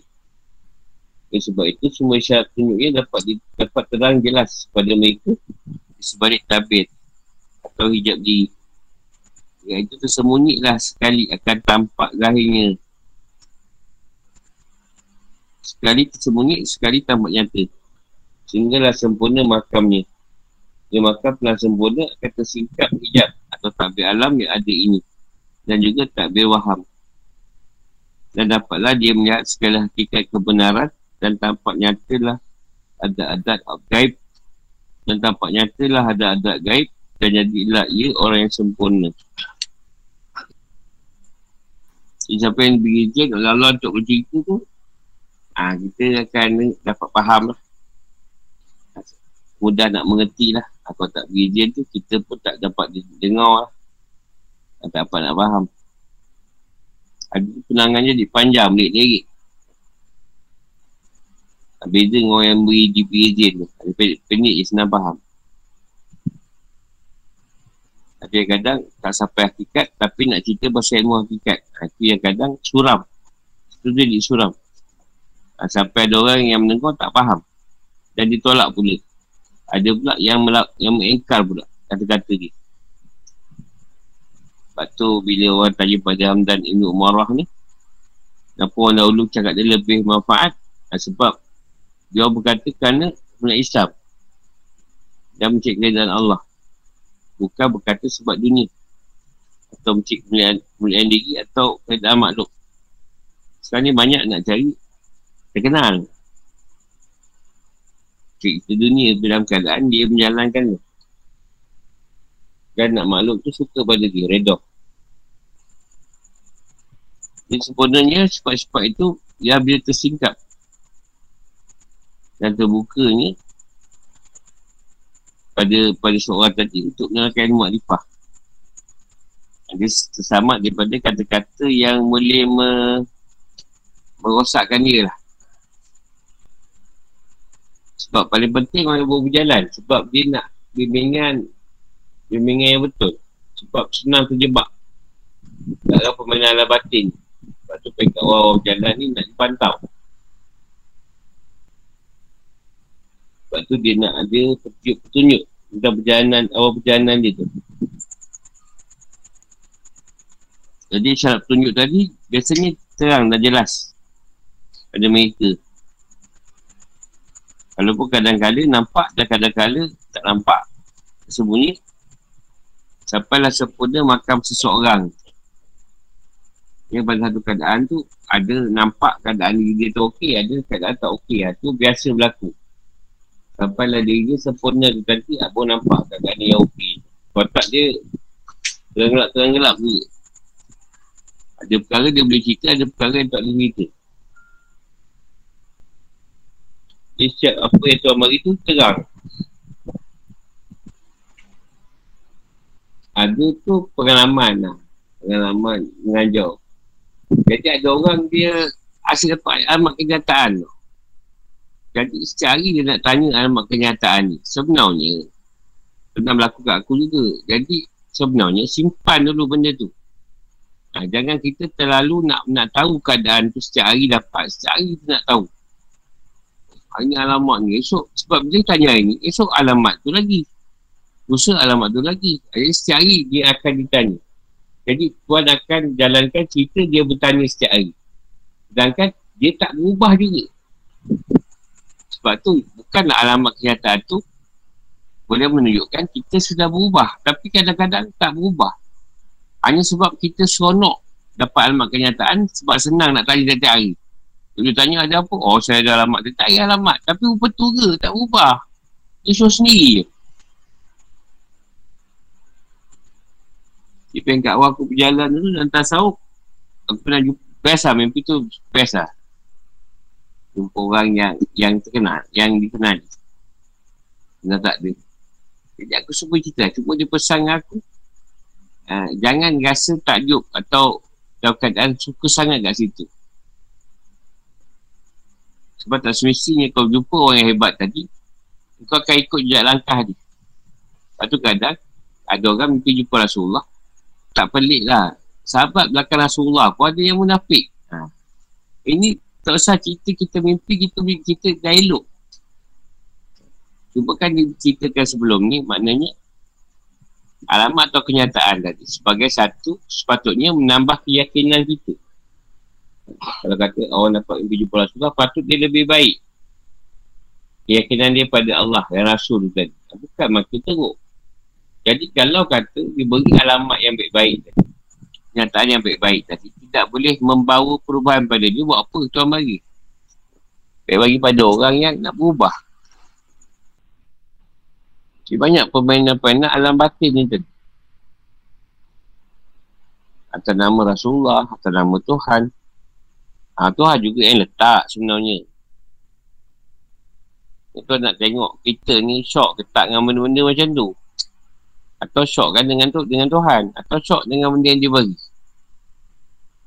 Sebab itu semua syarat tunjuknya dapat di, dapat terang jelas pada mereka di sebalik tabir atau hijab di yang itu tersembunyilah sekali akan tampak zahirnya. Sekali tersembunyi, sekali tampak nyata. Sehinggalah sempurna makamnya. Dia makam telah sempurna akan tersingkap hijab atau tabir alam yang ada ini dan juga tak berwaham. Dan dapatlah dia melihat segala hakikat kebenaran dan tampak nyatalah ada adat gaib dan tampak nyatalah ada adat gaib dan jadilah ia orang yang sempurna. Siapa yang berizin oleh Allah untuk bercerita tu, ha, kita akan dapat faham lah. Mudah nak mengerti lah. Kalau tak berizin tu, kita pun tak dapat dengar lah. Tak apa nak faham. Ada penangan jadi panjang, lirik-lirik. Beza dengan orang yang beri di izin tu. Pendek je senang faham. Tapi kadang tak sampai hakikat tapi nak cerita pasal ilmu hakikat. Itu yang kadang suram. Itu dia di suram. Sampai ada orang yang mendengar tak faham. Dan ditolak pula. Ada pula yang melak, yang mengengkar pula kata-kata dia. Sebab tu bila orang tanya pada Hamdan Ibn Umarah ni Kenapa orang dahulu cakap dia lebih manfaat ha, Sebab dia berkata kerana punya Islam Dan mencik keadaan Allah. Bukan berkata sebab dunia. Atau mencik kemuliaan, kemuliaan diri Atau keadaan makhluk. Sekarang ni banyak nak cari Terkenal. Cik itu dunia dalam keadaan dia menjalankan Dan nak makhluk tu suka pada dia, redor Jadi sebenarnya sifat-sifat itu yang bila tersingkap dan terbukanya pada pada seorang tadi untuk mengenalkan ilmu alifah. Dia tersama daripada kata-kata yang boleh me, merosakkan dia lah. Sebab paling penting orang berjalan. Sebab dia nak bimbingan bimbingan yang betul. Sebab senang terjebak. Dalam permainan ala batin. Sebab tu pengen orang berjalan ni nak dipantau. Sebab tu dia nak ada petunjuk-petunjuk tentang perjalanan, awal perjalanan dia tu. Jadi syarat petunjuk tadi biasanya terang dan jelas pada mereka. Walaupun kadang-kadang nampak dan kadang-kadang tak nampak. Sembunyi. Sampailah sempurna makam seseorang. Yang pada satu keadaan tu ada nampak keadaan dia tu okey, ada keadaan tak okey. Itu biasa berlaku. Sampailah diri dia sempurna tu nanti apa nampak keadaan yang okey. Kotak dia terang-gelap-terang-gelap ni. Ada perkara dia boleh cerita, ada perkara yang tak boleh cerita. Dia apa yang Tuhan bagi tu terang. Ada tu pengalaman lah. Pengalaman mengajar. Jadi ada orang dia asyik dapat alamat kenyataan tu. Jadi setiap hari dia nak tanya alamat kenyataan ni. Sebenarnya, pernah berlaku kat aku juga. Jadi sebenarnya simpan dulu benda tu. Ha, jangan kita terlalu nak nak tahu keadaan tu setiap hari dapat. Setiap hari kita nak tahu. Ini alamat ni. Esok, sebab dia tanya ini, esok alamat tu lagi. Lusa alamat tu lagi. Jadi setiap hari dia akan ditanya. Jadi tuan akan jalankan cerita dia bertanya setiap hari. Sedangkan dia tak berubah juga. Sebab tu bukanlah alamat kenyataan tu boleh menunjukkan kita sudah berubah. Tapi kadang-kadang tak berubah. Hanya sebab kita seronok dapat alamat kenyataan sebab senang nak tanya setiap hari. Dia tanya ada apa? Oh saya ada alamat. Dia tak ada alamat. Tapi rupa tu ke? Tak berubah. Dia suruh sendiri je. Dia pengen kat awal aku berjalan tu dan tasawuf. Aku pernah jumpa. Biasa mimpi tu biasa. Jumpa orang yang yang terkenal. Yang dikenal. Dah tak ada. Jadi aku cuba cerita. Cuma dia pesan aku. Uh, jangan rasa takjub atau dalam keadaan suka sangat kat situ. Sebab tak semestinya kau jumpa orang yang hebat tadi, kau akan ikut jejak langkah dia. Lepas tu kadang, ada orang mimpi jumpa Rasulullah, tak pelik lah. Sahabat belakang Rasulullah pun ada yang munafik. Ha. Ini tak usah cerita kita mimpi, kita kita dah elok. Cuba kan diceritakan sebelum ni, maknanya alamat atau kenyataan tadi sebagai satu sepatutnya menambah keyakinan kita. Kalau kata orang dapat mimpi jumpa Rasulullah, patut dia lebih baik. Keyakinan dia pada Allah dan Rasul tadi. Bukan makin teruk. Jadi kalau kata dia beri alamat yang baik-baik tadi. Kenyataan yang baik-baik tadi. Tidak boleh membawa perubahan pada dia. Buat apa Tuhan bagi? Baik bagi pada orang yang nak berubah. Jadi banyak permainan-permainan alam batin ni tadi. Atas nama Rasulullah, atas nama Tuhan. Ha, Tuhan juga yang letak sebenarnya. Tuan nak tengok kita ni syok ke tak dengan benda-benda macam tu. Atau syok kan dengan tu dengan Tuhan. Atau syok dengan benda yang dia beri.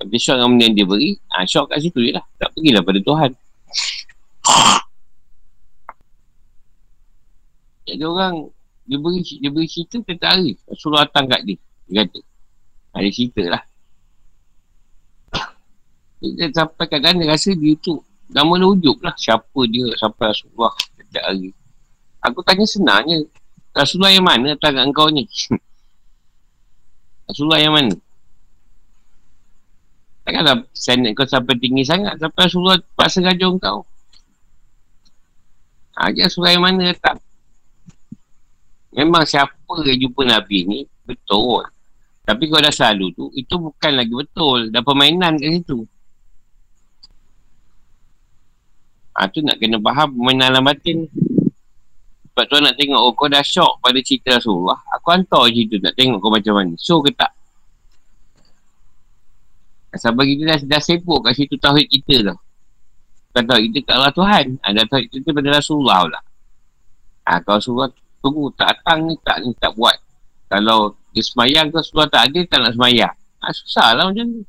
Dia syok dengan benda yang dia beri, ha, syok kat situ je lah. Tak pergilah pada Tuhan. (sighs) Jadi orang, dia beri, dia beri cerita kata hari. Rasulullah datang kat dia. Dia kata. Ada ha, cerita lah. (coughs) Dia sampai kadang dia rasa dia tu nama dia ujuk lah siapa dia sampai Rasulullah setiap hari. Aku tanya senangnya Rasulullah yang mana datang kat kau ni? (laughs) Rasulullah yang mana? Takkanlah senat kau sampai tinggi sangat sampai Rasulullah paksa gajuh kau. Ha, Rasulullah yang mana datang? Memang siapa yang jumpa Nabi ni betul. Tapi kalau dah selalu tu, itu bukan lagi betul. Dah permainan kat situ. Ha, tu nak kena faham permainan alam batin. Sebab tu nak tengok, oh kau dah syok pada cerita Rasulullah. Aku hantar tu nak tengok kau macam mana. Show ke tak? Sebab kita dah, dah sibuk kat situ tauhid kita tu. Bukan tauhid kita kat Allah Tuhan. Ada tauhid kita pada Rasulullah pula. Ha, kalau Rasulullah tunggu tak datang ni tak ni tak buat. Kalau dia semayang tu Rasulullah tak ada tak nak semayang. Ha, susah lah macam tu.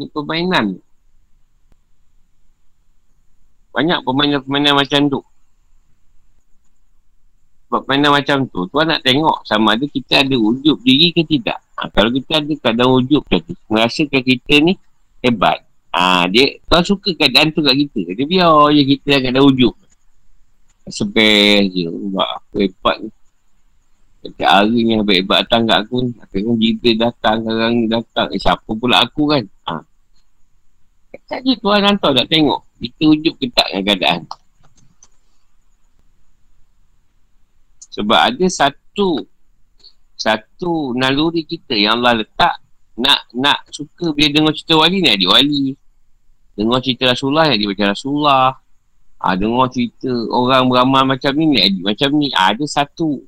Ni permainan. Banyak permainan-permainan macam tu. Sebab permainan macam tu, tuan nak tengok sama ada kita ada wujud diri ke tidak. Ha, kalau kita ada keadaan wujud tadi, merasakan kita ni hebat. Ha, dia, tuan suka keadaan tu kat kita. Dia biar je kita yang keadaan wujud. Sebel je. Wah, apa hebat ni. Setiap hari ni hebat-hebat datang kat aku ni. Tengok jibil datang, sekarang ni datang. Eh, siapa pula aku kan? Ha. Tadi tuan hantar tak tengok. Kita wujud ke tak dengan keadaan. Sebab ada satu satu naluri kita yang Allah letak nak nak suka bila dengar cerita wali ni adik wali. Dengar cerita Rasulullah ni adik macam Rasulullah. Ha, dengar cerita orang beramal macam ni ni adik macam ni. Ha, ada satu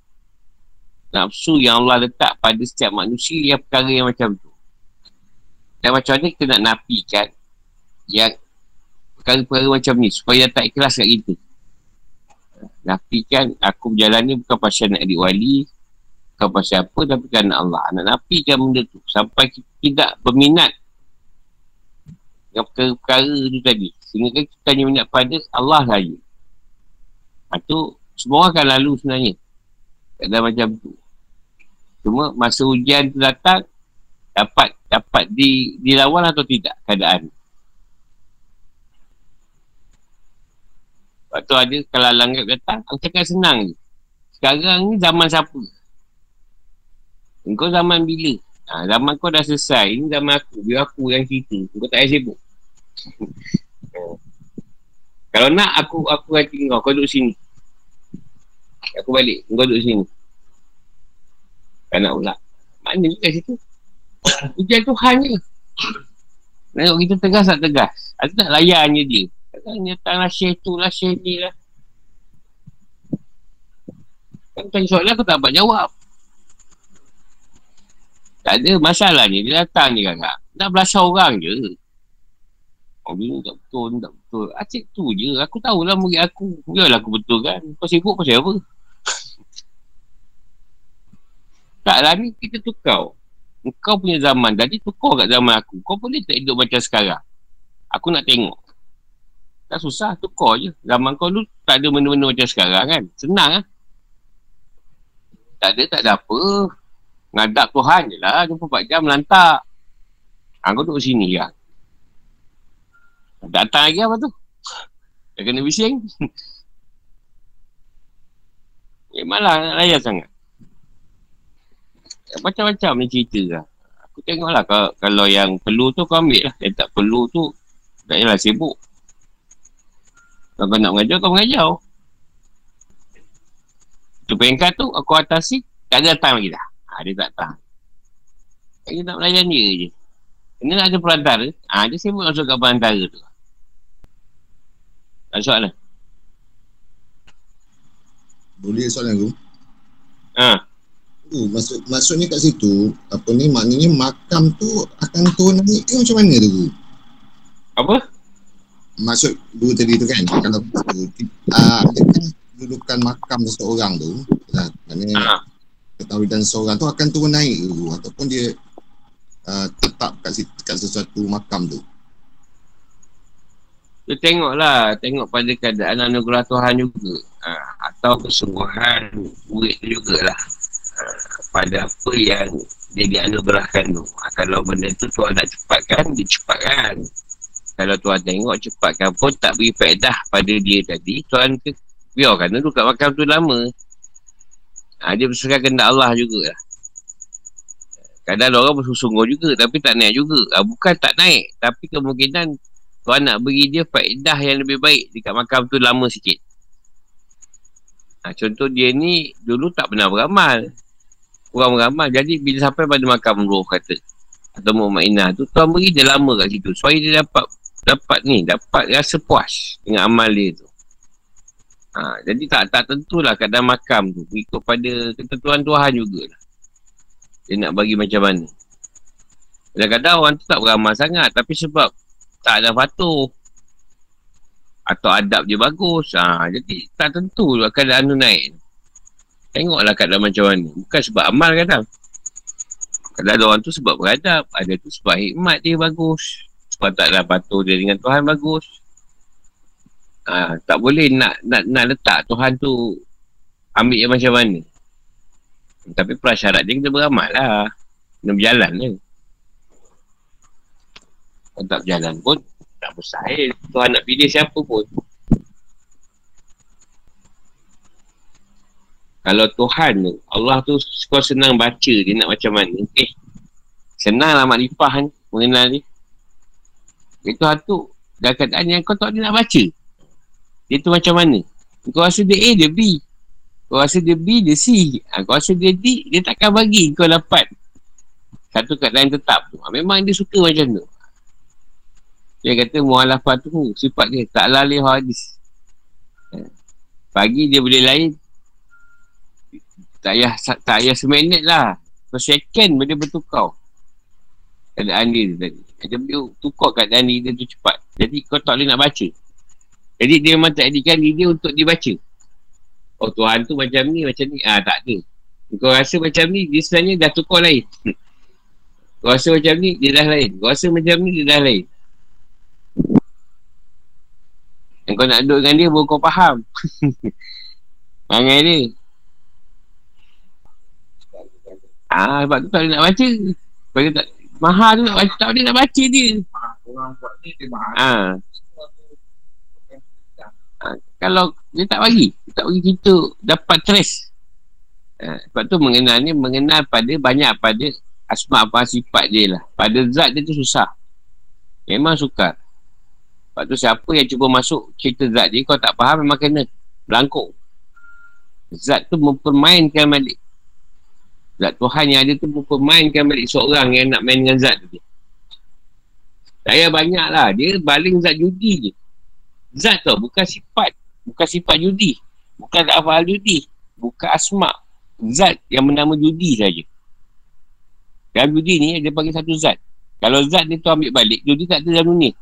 nafsu yang Allah letak pada setiap manusia yang perkara yang macam tu. Dan macam mana kita nak nafikan yang perkara-perkara macam ni supaya tak ikhlas kat kita. Nafikan aku berjalan ni bukan pasal nak adik wali Bukan pasal apa tapi kerana Allah Nak nafikan benda tu. Sampai kita tidak berminat Dengan perkara-perkara tu tadi. Sehingga kan kita hanya minat pada Allah saja ha, tu semua orang akan lalu sebenarnya. Kadang macam tu. Cuma masa ujian tu datang Dapat dapat di, dilawan atau tidak keadaan? Lepas tu ada kalau langit datang, aku cakap senang je. Sekarang ni zaman siapa? Engkau zaman bila? Ha, zaman kau dah selesai. Ini zaman aku. Biar aku yang cerita. Engkau tak payah sibuk. (laughs) kalau nak aku aku hati kau. Kau duduk sini. Aku balik. Engkau duduk sini. Tak nak pula. Mana kat situ? Hujan Tuhan je. Tengok kita tegas tak tegas. Aku tak layan je dia. Katanya datanglah share tu lah, share ni lah. Kan tanya soalan aku tak dapat jawab. Tak ada masalah ni. Dia datang ni kakak. Nak belasah orang je. Oh, ni tak betul, ni tak betul. Acik tu je. Aku tahulah murid aku. Biarlah aku betul kan. Kau sibuk pasal apa? (laughs) Taklah ni kita tukar. Kau punya zaman tadi tukar kat zaman aku. Kau boleh tak hidup macam sekarang? Aku nak tengok. Tak susah, tukar je. Zaman kau dulu tak ada benda-benda macam sekarang kan. Senang lah. Tak ada, tak ada apa. Ngadap Tuhan je lah. 24 jam melantak. Ha, kau duduk sini ya. Datang lagi apa tu? Dah kena bising. (laughs) eh, malah nak layan sangat. Macam-macam ni cerita lah. Aku tengoklah kalau, kalau yang perlu tu kau ambil lah. Yang tak perlu tu tak payahlah sibuk. Kalau kau nak mengajar, kau mengajar. Tu peringkat tu, aku atasi, tak ada datang lagi dah. Ha, dia tak datang. Dia nak melayan dia je. Kena ada perantara. Ha, dia sibuk masuk ke perantara tu. Ada soalan? Boleh soalan aku? Ha. Uh, maksud, maksudnya kat situ, apa ni, maknanya makam tu akan turun naik ke macam mana tu? Apa? maksud dulu tadi tu kan kalau uh, kan dudukan makam seseorang tu uh, maknanya uh-huh. Dan seseorang tu akan turun naik tu ataupun dia uh, tetap kat, kat sesuatu makam tu. Tu tengoklah tengok pada keadaan anugerah Tuhan juga. Uh, atau kesungguhan murid tu jugalah. Uh, pada apa yang dia dianugerahkan tu. Uh, kalau benda tu Tuhan nak cepatkan dia cepatkan. Kalau Tuhan tengok cepatkan. Pun tak beri faedah pada dia tadi Tuhan ke biarkan dulu kat makam tu lama ha, dia berserah kehendak Allah juga lah kadang orang bersungguh juga tapi tak naik juga. Ha, bukan tak naik tapi kemungkinan Tuhan nak beri dia faedah yang lebih baik dekat makam tu lama sikit. Ha, contoh dia ni dulu tak pernah beramal. Kurang beramal jadi bila sampai pada makam roh kata atau Mu'minah tu Tuhan beri dia lama kat situ supaya dia dapat dapat ni, dapat rasa puas dengan amal dia tu. Ha, jadi tak tak tentulah keadaan makam tu. Ikut pada ketentuan Tuhan jugalah. Dia nak bagi macam mana. Kadang-kadang orang tu tak beramal sangat. Tapi sebab tak ada patuh. Atau adab dia bagus. Ha, jadi tak tentu keadaan tu naik. Tengoklah keadaan macam mana. Bukan sebab amal kadang. Kadang ada orang tu sebab beradab. Ada tu sebab hikmat dia bagus. Sebab tak ada patuh dia dengan Tuhan bagus. Ha, tak boleh nak, nak nak letak Tuhan tu ambil yang macam mana. Tapi prasyarat dia kita beramal lah. Kena berjalan lah. Kalau tak berjalan pun, tak mustahil. Tuhan nak pilih siapa pun. Kalau Tuhan tu, Allah tu kau senang baca dia nak macam mana. Eh, senang lah makrifah ni, mengenal dia. Itu tu, dah keadaan yang kau tak nak baca. Dia tu macam mana? Kau rasa dia A, dia B. Kau rasa dia B, dia C. Ha, kau rasa dia D, dia takkan bagi kau dapat satu keadaan tetap tu. Ha, memang dia suka macam tu. Dia kata mualafah tu sifat dia tak lalih hadis. Ha. Pagi dia boleh lain. Tak payah, tak payah seminit lah. Per second boleh bertukar. Keadaan dia tu tadi. Dia tukar keadaan dia tu cepat. Jadi kau tak boleh nak baca. Jadi dia memang tak edikan diri dia untuk dibaca. Oh Tuhan tu macam ni, macam ni. Ah tak ada. Kau rasa macam ni, dia sebenarnya dah tukar lain. (laughs) Kau rasa macam ni, dia dah lain. Kau rasa macam ni, dia dah lain. Yang kau nak duduk dengan dia, baru kau faham. (laughs) Mangai dia. Ah, sebab tu tak boleh nak baca. Sebab tak, mahal tu nak baca, tak boleh nak baca dia. Ah. Ah, kalau dia tak bagi dia tak bagi kita dapat trace. Uh, sebab tu mengenal ni mengenal pada banyak pada asma apa sifat dia lah. Pada zat dia tu susah. Memang sukar sebab tu siapa yang cuba masuk cerita zat dia kau tak faham memang kena belangkuk. Zat tu mempermainkan balik. Zat Tuhan yang ada tu mempermainkan balik seorang yang nak main dengan zat tu. Saya banyak lah. Dia baling zat judi je. Zat tau bukan sifat bukan sifat judi. Bukan afal judi. Bukan asma. Zat yang bernama judi saja. Dalam judi ni dia bagi satu zat. Kalau zat ni tu ambil balik judi tak ada dalam dunia.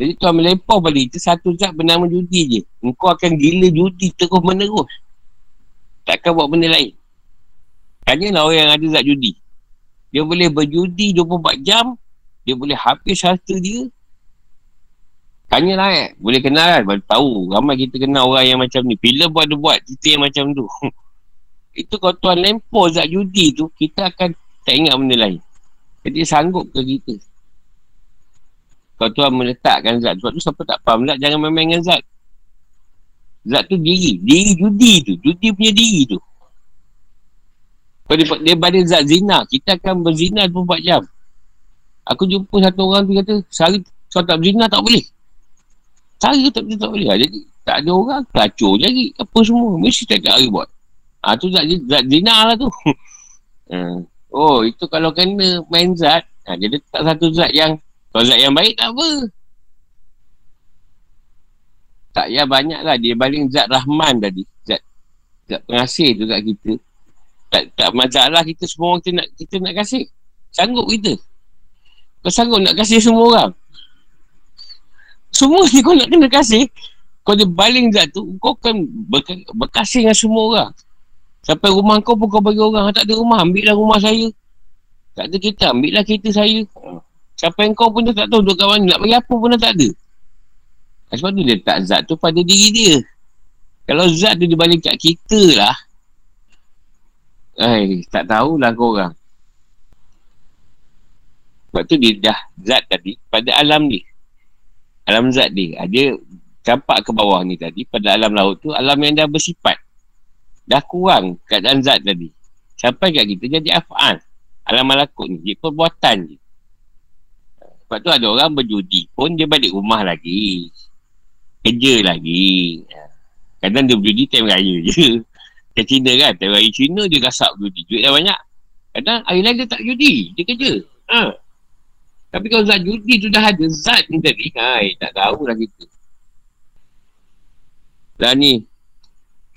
Jadi tu ambil balik itu satu zat bernama judi je. Engkau akan gila judi terus menerus. Takkan buat benda lain. Lah orang yang ada zat judi. Dia boleh berjudi 24 jam dia boleh habis harta dia Tanyalah eh. Boleh kenal kan. Baru tahu. Ramai kita kenal orang yang macam ni. Bila buat dia buat cerita yang macam tu. (laughs) Itu kalau tuan lempar zat judi tu, kita akan tak ingat benda lain. Jadi sanggup ke kita? Kalau tuan meletakkan zat. Sebab tu siapa tak faham zat, jangan main-main dengan zat. Zat tu diri. Diri judi tu. Judi punya diri tu. Kalau dia, dia zat zina, kita akan berzina 24 jam. Aku jumpa satu orang tu kata, sehari kau tak berzina tak boleh. Cara tak, tak, tak boleh lah. Jadi tak ada orang kacau jadi apa semua. Mesti tak ada hari buat. Ha, tu zat zina lah tu. ha. (laughs) Oh itu kalau kena main zat. Ha, dia letak satu zat yang kalau zat yang baik tak apa. Tak ya banyak lah. Dia baling zat Rahman tadi. Zat, zat pengasih tu kat kita. Tak, tak masalah kita semua orang kita nak, kita nak kasih. Sanggup kita. Kau sanggup nak kasih semua orang. Semua ni kau nak kena kasih. Kau dia baling zat tu Kau kan ber- berkasih dengan semua orang. Sampai rumah kau pun kau bagi orang Tak ada rumah ambil lah rumah saya. Tak ada kereta ambil lah kereta saya. Sampai kau pun tak tahu duduk kat mana Nak bagi apa pun tak ada. Sebab tu dia tak zat tu pada diri dia. Kalau zat tu dia balik kat kita lah. Eh, tak tahulah korang Sebab tu dia dah zat tadi pada alam ni alam zat dia. Ah, dia campak ke bawah ni tadi pada alam laut tu alam yang dah bersifat. Dah kurang keadaan zat tadi. Sampai kat kita jadi af'al. Alam malakut ni. Dia perbuatan je. Sebab tu ada orang berjudi pun dia balik rumah lagi. Kerja lagi. Kadang dia berjudi time raya je. (laughs) Ke Cina kan. Time raya Cina dia gasak berjudi. Duit dah banyak. Kadang hari lain dia tak judi. Dia kerja. Ha. Tapi kalau zat judi tu dah ada zat ni tadi, hai, tak tahulah kita. Lah ni,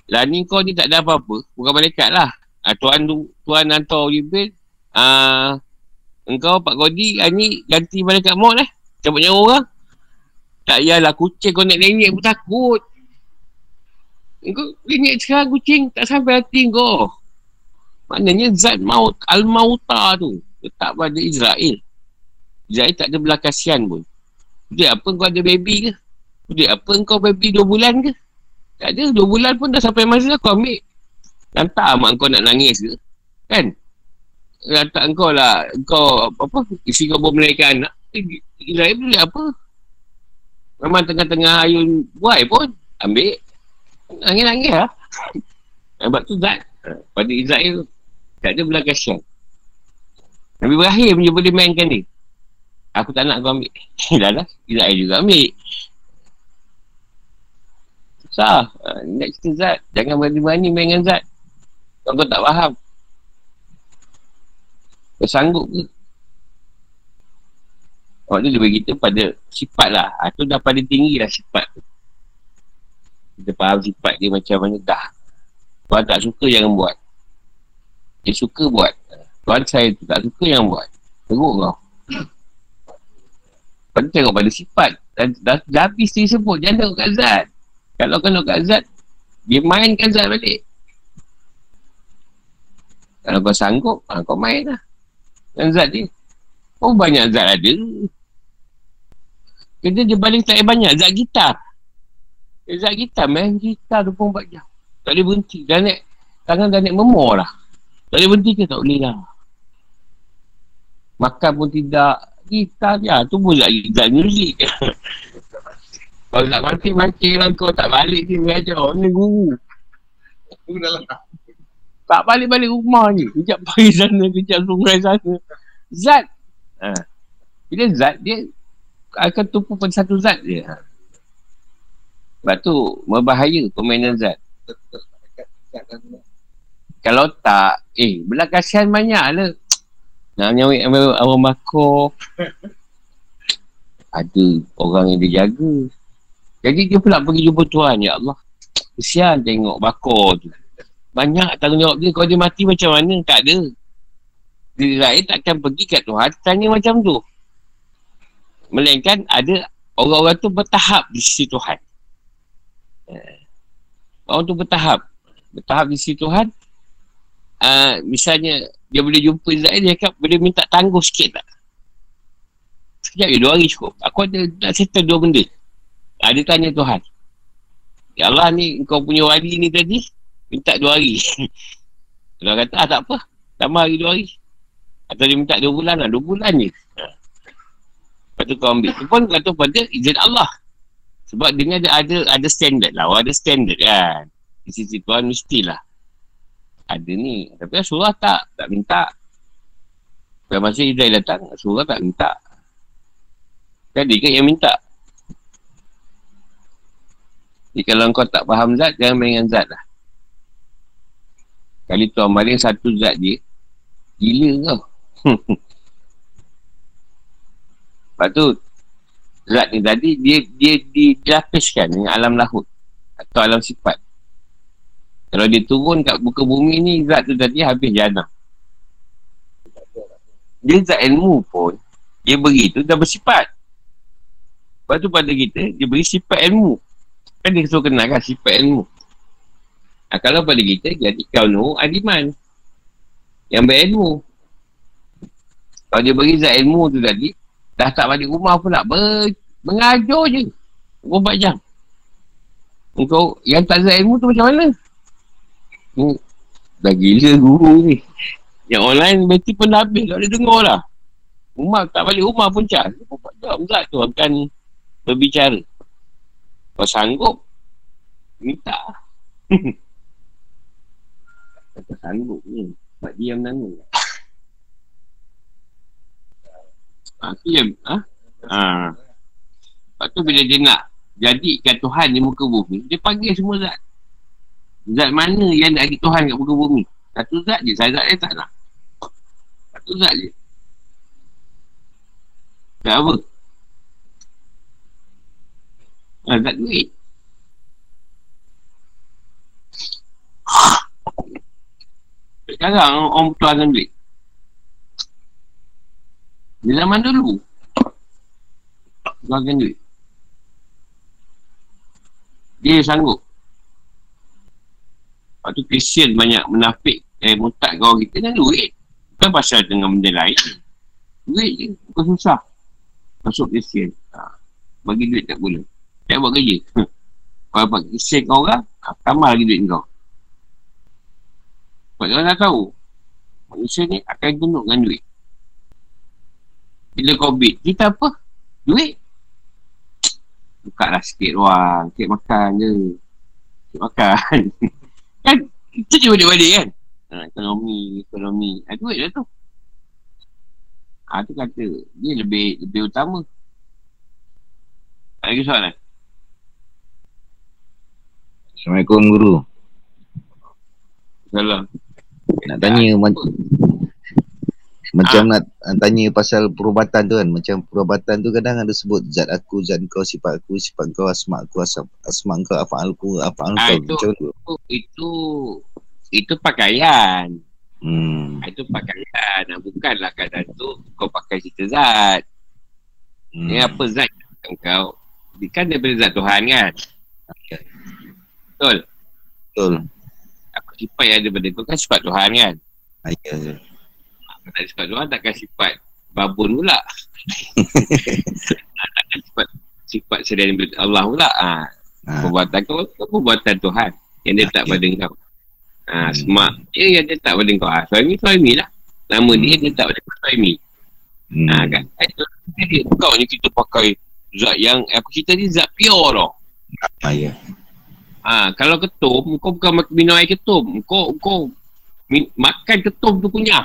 lah ni kau ni tak ada apa-apa, bukan malaikat lah. Ha, tuan tu, tuan hantar Jibril, uh, engkau Pak Godi hari ni ganti malaikat maut eh. Cabut nyawa orang. Tak yalah kucing kau nak lenyek pun takut. Kau lenyek sekarang kucing tak sampai hati kau. Maknanya zat maut, al-mauta tu. Letak pada Israel. Israel tak ada belah kasihan pun. Dia apa kau ada baby ke? Dia apa kau baby dua bulan ke? Tak ada, dua bulan pun dah sampai masa kau ambil. Lantar mak kau nak nangis ke? Kan? Lantar kau lah, kau apa, isi kau bawa melahirkan anak. Israel boleh apa? Memang tengah-tengah ayun buai pun, ambil. Nangis-nangis lah. (laughs) Sebab tu zat. Pada Israel, tak ada belah kasihan. Nabi Ibrahim je boleh mainkan dia. Aku tak nak kau ambil. (laughs) dah lah. Israel juga ambil. Susah. Uh, nak cerita zat. Jangan berani-berani main dengan zat. Kalau kau tak faham. Kau sanggup ke? Sebab tu dia beritahu pada sifat lah. Itu ha, dah pada tinggi lah sifat. Kita faham sifat dia macam mana dah. Tuan tak suka jangan buat. Dia suka buat. Tuan saya tak suka jangan buat. Teruk kau. Pada tengok pada sifat. Dah, dah, dah habis dia sebut. Jangan tengok kat zat. Kalau kena kat zat, dia mainkan zat balik. Kalau kau sanggup, ha, kau main lah. Dan zat dia. Oh banyak zat ada. Kerja dia balik tak banyak. Zat gitar. Eh, zat gitar main gitar 24 jam. Tak boleh berhenti. Dah naik, tangan dah naik memor lah. Tak boleh berhenti ke? Tak boleh lah. Makan pun tidak gitar dia. Tu pun lagi gitar muzik. (laughs) Kalau nak mati-mati lah kau tak balik ni mengajar. Oh, ni guru. Tak balik-balik rumah ni. Kejap pergi sana, kejap sungai sana. Zat. Ha. Bila zat, dia akan tumpu pada satu zat dia. Ha. Sebab tu, berbahaya permainan zat. Kalau tak, eh, belah kasihan banyak lah. Nak nyawa awal makor. Ada orang yang dia jaga. Jadi dia pula pergi jumpa Tuhan. Ya Allah. Kesian tengok bakor tu. Banyak tanggungjawab dia. Kalau dia mati macam mana? Tak ada. Diri lain takkan pergi kat Tuhan. Tanya macam tu. Melainkan ada orang-orang tu bertahap di sisi Tuhan. Eh. Orang tu bertahap. Bertahap di sisi Tuhan. Uh, misalnya dia boleh jumpa Israel, dia cakap boleh minta tangguh sikit tak? Sekejap je, dua hari cukup. Aku ada nak settle dua benda. Ha, dia tanya Tuhan. Ya Allah ni, kau punya wali ni tadi, minta dua hari. (laughs) Tuhan kata, ah tak apa. Tambah hari dua hari. Atau dia minta dua bulan lah, dua bulan je. Lepas tu kau ambil. Tu pun kata pada izin Allah. Sebab dia ni ada, ada, ada standard lah. Ada standard kan. Di sisi Tuhan mestilah ada ni. Tapi surah tak, tak minta. Pada masa Israel datang, surah tak minta. Jadi kan yang minta. Jadi kalau kau tak faham zat, jangan main dengan zat lah. Kali tuan maling satu zat dia, gila kau. (laughs) Lepas tu, zat ni tadi, dia, dia dilapiskan dengan alam lahut. Atau alam sifat. Kalau dia turun kat muka bumi ni, zat tu tadi habis jana. Dia zat ilmu pun, dia beri tu dah bersifat. Lepas tu pada kita, dia beri sifat ilmu. Kan dia suruh kenalkan sifat ilmu. Nah, kalau pada kita, jadi kau nu adiman. Yang berilmu. Kalau dia beri zat ilmu tu tadi, dah tak balik rumah pula, ber, mengajar je. 24 jam. Engkau yang tak zat ilmu tu macam mana? Ni dah gila guru ni. Yang online berarti pun dah habis. Tak boleh dengar lah. Rumah tak balik rumah pun cat. Empat jam tak tu akan berbicara. Kau sanggup, minta. (laughs) Kata sanggup ni. Sebab diam nangis. Ha, diam. Ha? Ha. Lepas tu bila dia nak jadikan Tuhan di muka bumi, dia panggil semua zat. Zat mana yang nak jadi Tuhan kat muka bumi? Satu zat je. Saya zat dia tak nak. Satu zat je. Tak apa? Ha, zat duit. Sekarang orang tuan dengan duit. Di zaman dulu. Keluarkan duit. Dia sanggup. Lepas tu Kristian banyak menafik eh mutak kau kita dengan duit. Bukan pasal dengan benda lain. Duit je. Bukan susah. Masuk Kristian. Ha. Bagi duit tak boleh. Tak buat kerja. Kalau dapat Kristian kau orang, ha, tambah lagi duit kau. Sebab dia dah tahu. Manusia ni akan tunduk dengan duit. Bila COVID, kita apa? Duit. Buka lah sikit ruang. Sikit makan je. Sikit makan. (laughs) kan? Itu je balik-balik kan? Ha, ekonomi, ekonomi. Ha, duit lah tu. Ha, tu kata. Dia lebih lebih utama. Ada lagi soalan? Assalamualaikum Guru. Salam. Nak tanya macam nak tanya pasal perubatan tu kan. Macam perubatan tu kadang ada sebut zat aku, zat kau, sifat aku, sifat kau, asma aku, asma, asma kau, afa'al aku, afa'al Ah, kau. itu- Macam tu. Itu, itu, itu pakaian. Hmm. Ha, Itu pakaian. Ha, Bukanlah kadang tu kau pakai cerita zat. hmm. Ni apa zat kau? Dia Kan daripada zat Tuhan kan? Betul. Betul. Aku sifat yang ada pada kau kan sifat Tuhan kan? Ah, Ya, ya. Tak ada sifat Tuhan takkan sifat babun pula. (laughs) Ah, takkan sifat sifat selain Allah pula. Ha, Ha. perbuatan kau, kau perbuatan Tuhan yang dia tak pada kau. Ha, Hmm. semak dia yang dia tak pada kau. Ha, suami suami lah. Nama Hmm. dia dia tak pada kau suami. Hmm. Ha, kan? Eh, tu, dia, kau ni kita pakai zat yang aku cerita ni zat pure tau. Ah, ya. Ha, kalau ketum, kau bukan minum air ketum. Kau, kau min, makan ketum tu kunyah.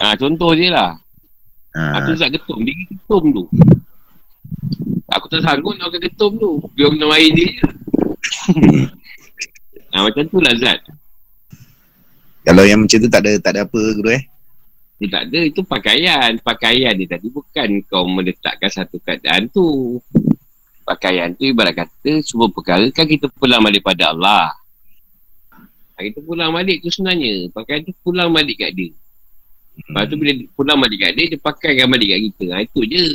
Ha, contoh je lah. Ha. Aku zat ketum, dia ketum tu. Aku tak sanggup nak ketum tu. Biar minum air dia je. (laughs) ha, macam tu lah zat. Kalau yang macam tu tak ada tak ada apa Guru eh? Dia tak ada, itu pakaian. Pakaian dia tadi bukan kau meletakkan satu keadaan tu. Pakaian tu ibarat kata semua perkara kan kita pulang balik pada Allah. Ha, Kita pulang balik tu sebenarnya. Pakaian tu pulang balik kat dia. Lepas tu bila pulang balik kat dia, dia pakaikan balik kat kita. Ha, itu je.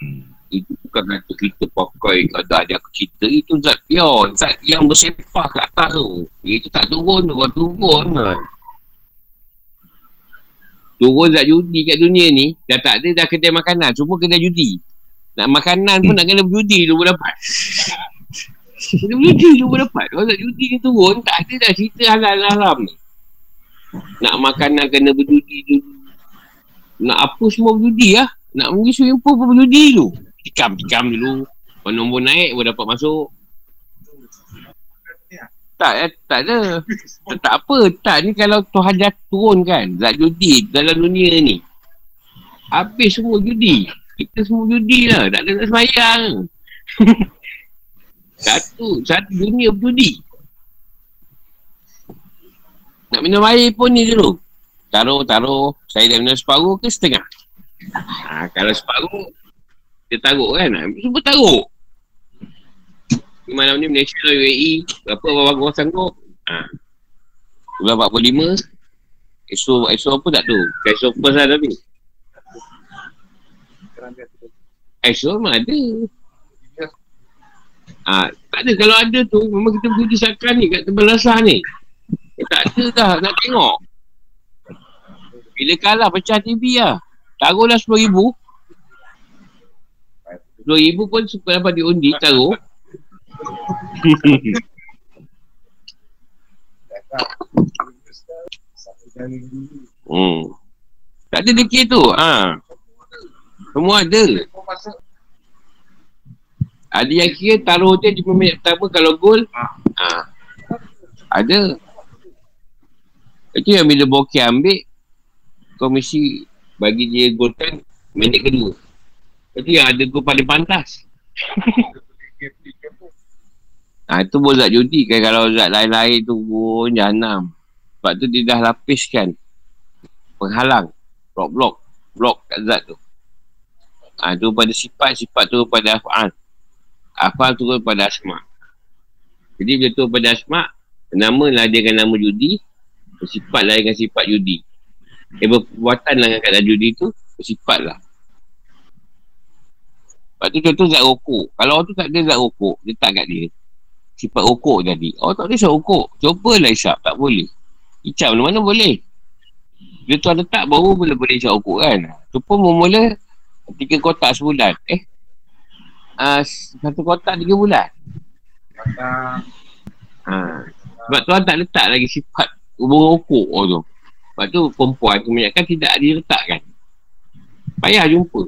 Hmm. Itu bukan kata kita pakai kata ada aku cerita. Itu zat pure. Zat yang bersepah kat atas tu. Itu tak turun tu. Kalau turun kan. Turun zat judi kat dunia ni. Dah tak ada dah kedai makanan. Semua kedai judi. Nak makanan pun nak kena berjudi dulu boleh dapat. (laughs) Kena berjudi dulu boleh dapat. Kalau zat judi ni turun, tak ada dah cerita halal-haram ni. Nak makanan kena berjudi dulu. Nak apa semua berjudi lah. Nak pergi swimming pool pun berjudi dulu. Tikam-tikam dulu. Kalau nombor naik baru dapat masuk. Tak, eh, tak ada. Tak, tak apa. Tak, ni kalau Tuhan dah turun kan. Zat judi dalam dunia ni. Habis semua judi. Kita semua judi lah. Tak ada nak semayang. (laughs) satu. Satu dunia berjudi. Nak minum air pun ni dulu. Taruh, taruh. Saya dah minum separuh ke setengah? Ha, kalau separuh, dia taruh kan? Semua taruh. Ni Malam ni Malaysia UAE, berapa orang orang sanggup? Ha. Bulan 45, esok, esok apa tak tu? Esok first lah tapi. Esok memang ada. Ha, tak ada, kalau ada tu, memang kita pergi sakan ni kat tebal rasah ni. Eh, tak ada dah, nak tengok. Bila kalah pecah TV lah. Taruhlah RM10,000. RM10,000 pun suka dapat diundi, taruh. hmm. Tak ada dekir tu. Ha. Semua ada. Ada yang kira taruh je di minit pertama kalau gol. Ha. Ada. Itu yang bila Bokeh ambil, komisi bagi dia golkan minit kedua. Itu yang ada gol paling pantas. (laughs) Ha, itu pun zat judi kan kalau zat lain-lain tu pun jahanam. Sebab tu dia dah lapiskan penghalang, blok-blok, blok kat zat tu. Ha, tu pada sifat, sifat tu pada af'al. Af'al tu pada asma. Jadi bila tu pada asma, nama lah dia dengan nama judi, sifat lah dengan sifat judi. Eh, perbuatan lah dengan keadaan judi tu, bersifat lah. Lepas tu contoh zat rokok. Kalau orang tu tak ada zat rokok, dia tak kat dia. Sifat rokok jadi. Oh tak boleh isap rokok. Cubalah isap. Tak boleh. Isap mana-mana boleh. Dia tu ada tak baru boleh boleh isap rokok kan. Tu pun mula tiga kotak sebulan. Eh. Uh, satu kotak tiga bulan. Ha. Sebab tuan tak letak lagi sifat rokok oh, tu. Sebab tu perempuan kebanyakan tidak diletakkan. Payah jumpa.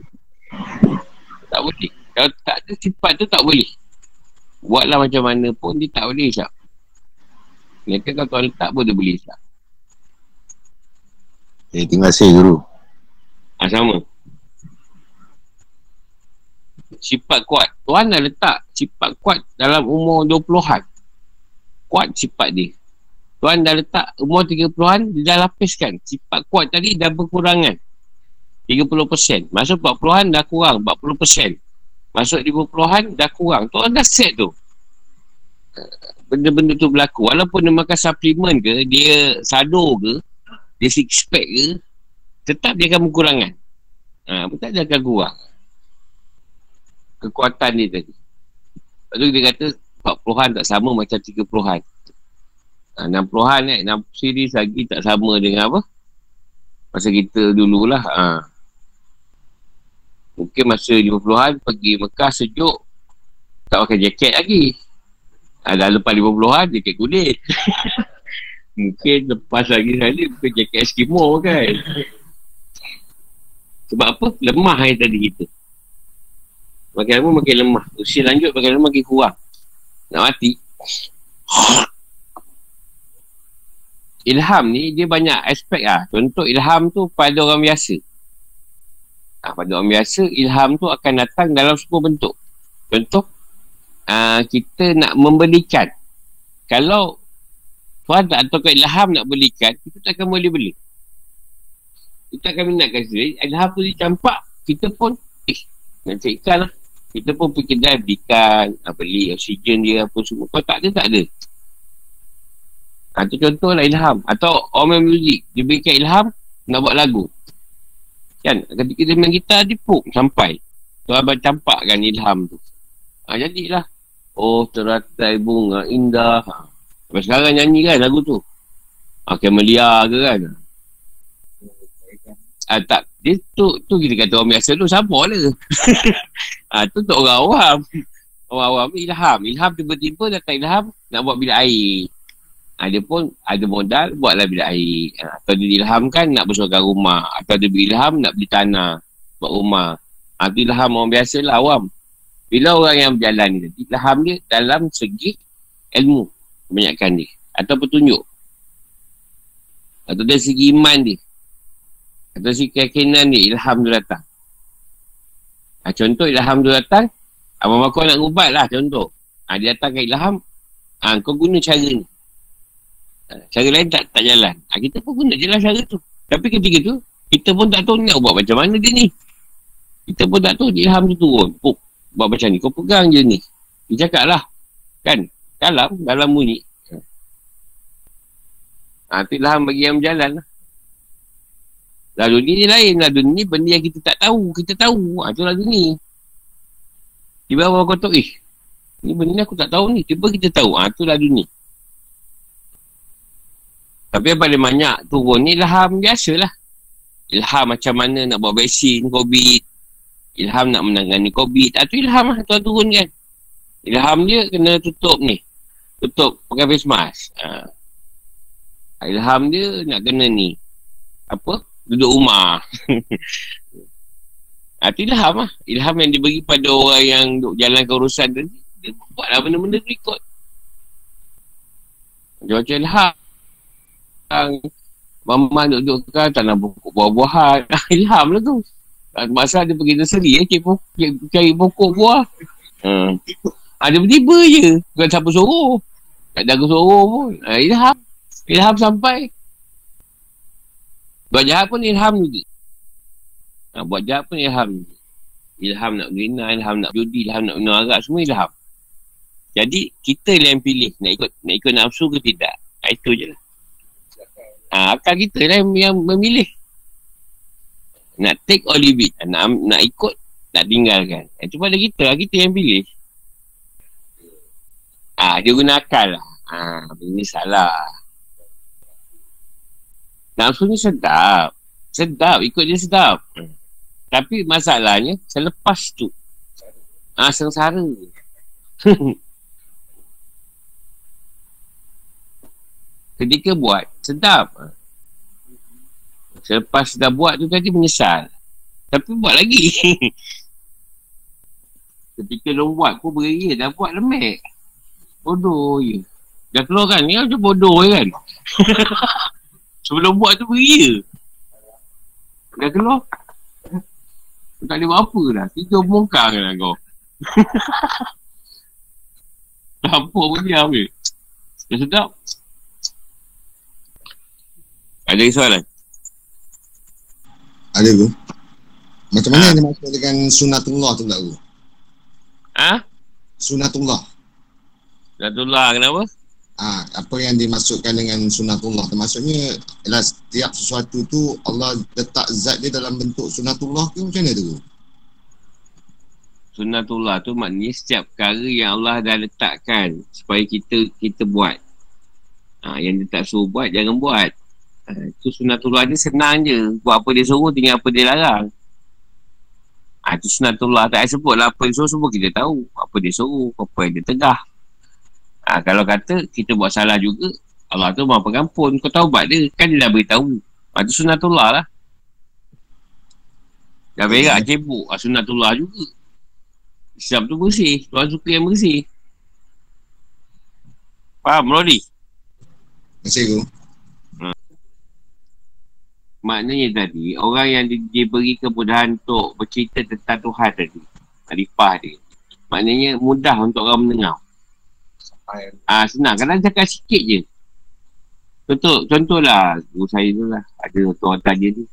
Tak boleh. Kalau tak ada sifat tu tak boleh. Buatlah macam mana pun dia tak boleh isap. Mereka kalau tuan letak pun dia boleh isap. Eh, terima kasih guru. Ha, sama. Sifat kuat. Tuan dah letak sifat kuat dalam umur 20-an. Kuat sifat dia. Tuan dah letak umur 30-an, dia dah lapiskan. Sifat kuat tadi dah berkurangan. 30%. Masuk 40-an dah kurang, 40%. Masuk 50-an dah kurang. Tuan dah set tu. Benda-benda tu berlaku. Walaupun dia makan suplemen ke, dia sado ke, dia six pack ke, tetap dia akan berkurangan. Ha, tetap dia akan kurang. Kekuatan dia tadi. Lepas tu dia kata 40-an tak sama macam 30-an. Ha, 60-an eh, 60 series lagi tak sama dengan apa? Masa kita dululah. Ha. Mungkin masa 50-an pergi Mekah sejuk. Tak pakai jaket lagi. Ha, dah lepas 50-an, jaket kulit. (laughs) Mungkin lepas lagi sekali bukan jaket Eskimo kan. Sebab apa? Lemah yang tadi kita. Makin lama makin lemah. Usia lanjut makin lama makin kurang. Nak mati ilham ni dia banyak aspek lah. Contoh ilham tu pada orang biasa. Ha, pada orang biasa, ilham tu akan datang dalam semua bentuk. Contoh, uh, kita nak membelikan. Kalau Tuhan tak tahu ilham nak belikan, kita tak akan boleh beli. Kita akan minatkan sendiri. Ilham tu dicampak, kita pun, eh, nak cek ikan lah. Kita pun pergi kedai belikan, beli oksigen dia apa semua. Kalau tak ada, tak ada. Tu contohlah ilham. Atau main muzik. Dia berikan ilham, nak buat lagu. Kan? Ketika dia main gitar, dia puk sampai. Tu abang campakkan ilham tu. Ha, jadilah. Oh, teratai bunga indah. Ha. Sekarang nyanyi kan lagu tu. Ha, Camelia ke kan? Ha, tak. Dia tu, tu kita kata orang biasa tu, siapa lah. (laughs) ha, tu tu orang awam. Orang awam ilham. Ilham tiba-tiba datang ilham nak buat bilik air. Ha, dia pun ada modal buatlah bilik air. Ha, atau dia ilhamkan nak bersuakan rumah. Atau dia ilham nak beli tanah buat rumah. Ha, itu ilham orang biasa lah awam. Bila orang yang berjalan ni, ilham dia dalam segi ilmu kebanyakan dia. Atau petunjuk. Atau dari segi iman dia. Atau segi keyakinan dia, ilham dia datang. Ha, contoh ilham dia datang, Abang Makau nak ubat lah contoh. Ha, dia datang ke ilham, ha, kau guna cara ni. Cara lain tak tak jalan. Ha, kita pun guna je lah cara tu. Tapi ketika tu, kita pun tak tahu nak buat macam mana dia ni. Kita pun tak tahu ilham tu turun. Puk, buat macam ni. Kau pegang je ni. Dia cakap lah. Kan? Dalam, dalam bunyi. Ha, tu ilham bagi yang berjalan lah. Lalu ni, ni lain. Lalu ni benda yang kita tak tahu. Kita tahu. Ha, tu lalu ni. Tiba-tiba kau tahu, eh. Ni benda ni aku tak tahu ni. Tiba kita tahu. Ha, tu lalu ni. Tapi yang paling banyak turun ni ilham biasalah. Ilham macam mana nak buat vaksin COVID. Ilham nak menangani COVID. Ah, tu ilham lah tuan turun kan. Ilham dia kena tutup ni. Tutup pakai face mask. Ha. Ilham dia nak kena ni. Apa? Duduk rumah. ha, (laughs) tu ilham lah. Ilham yang diberi pada orang yang duduk jalankan urusan tu. Dia buatlah benda-benda berikut. Macam-macam ilham Mama duduk kan tanam pokok buah-buahan. (laughs) Ilham lah tu. Masa dia pergi nursery eh, cari, pokok, cari pokok buah. Hmm. Ada tiba-tiba je. Bukan siapa suruh. Tak ada suruh pun. Ha, ilham. Ilham sampai. Buat jahat pun ilham juga. Ha, buat jahat pun ilham juga. Ilham nak berzina, ilham nak judi, ilham nak minum arak, semua ilham. Jadi, kita yang pilih nak ikut nak ikut nafsu ke tidak. Itu je lah. Ha, akal kita lah yang, memilih. Nak take or leave it. Nak, nak ikut, nak tinggalkan. Itu pada kita lah. Kita yang pilih. Ah, dia guna akal lah. Ah, ini salah. Nafsu ni sedap. Sedap. Ikut dia sedap. Tapi masalahnya, selepas tu. Ah, sengsara. (laughs) Ketika buat, sedap. Selepas dah buat tu tadi menyesal. Tapi buat lagi. (laughs) Ketika dia buat pun beria, dah buat lemek. Bodoh je. Dah keluar kan? Ni macam bodoh kan? (laughs) Sebelum buat tu beria. Dah keluar. Tak boleh buat apa dah. Tiga bongkar kan kau. (laughs) Apa pun diam ke? Dah sedap. Ada soalan? Ada tu. Macam mana ha? dia masuk dengan sunatullah tu pula tu? Ha? Sunatullah. Sunatullah kenapa? Ah, ha, apa yang dimasukkan dengan sunatullah termasuknya ialah setiap sesuatu tu Allah letak zat dia dalam bentuk sunatullah ke macam mana tu? Sunatullah tu maknanya setiap perkara yang Allah dah letakkan supaya kita kita buat. Ha, yang dia tak suruh buat, jangan buat. Ha, itu sunatullah ni senang je. Buat apa dia suruh, tinggal apa dia larang. Ha, itu sunatullah. Tak sebut lah apa dia suruh, semua kita tahu. Apa dia suruh, apa yang dia tegah. Ha, kalau kata kita buat salah juga, Allah tu mahu pengampun. Kau tahu buat dia, kan dia dah beritahu. Ha, itu sunatullah lah. Dah berak hmm. cebuk, ha, sunatullah juga. Islam tu bersih. Tuhan suka yang bersih. Faham, Rodi? Masih tu. Maknanya tadi, orang yang di, diberi kemudahan untuk bercerita tentang Tuhan tadi. Arifah dia. Maknanya mudah untuk orang mendengar. Ah ha, senang. Kadang cakap sikit je. Contoh, contohlah guru saya tu lah. Ada tuan tanya ni.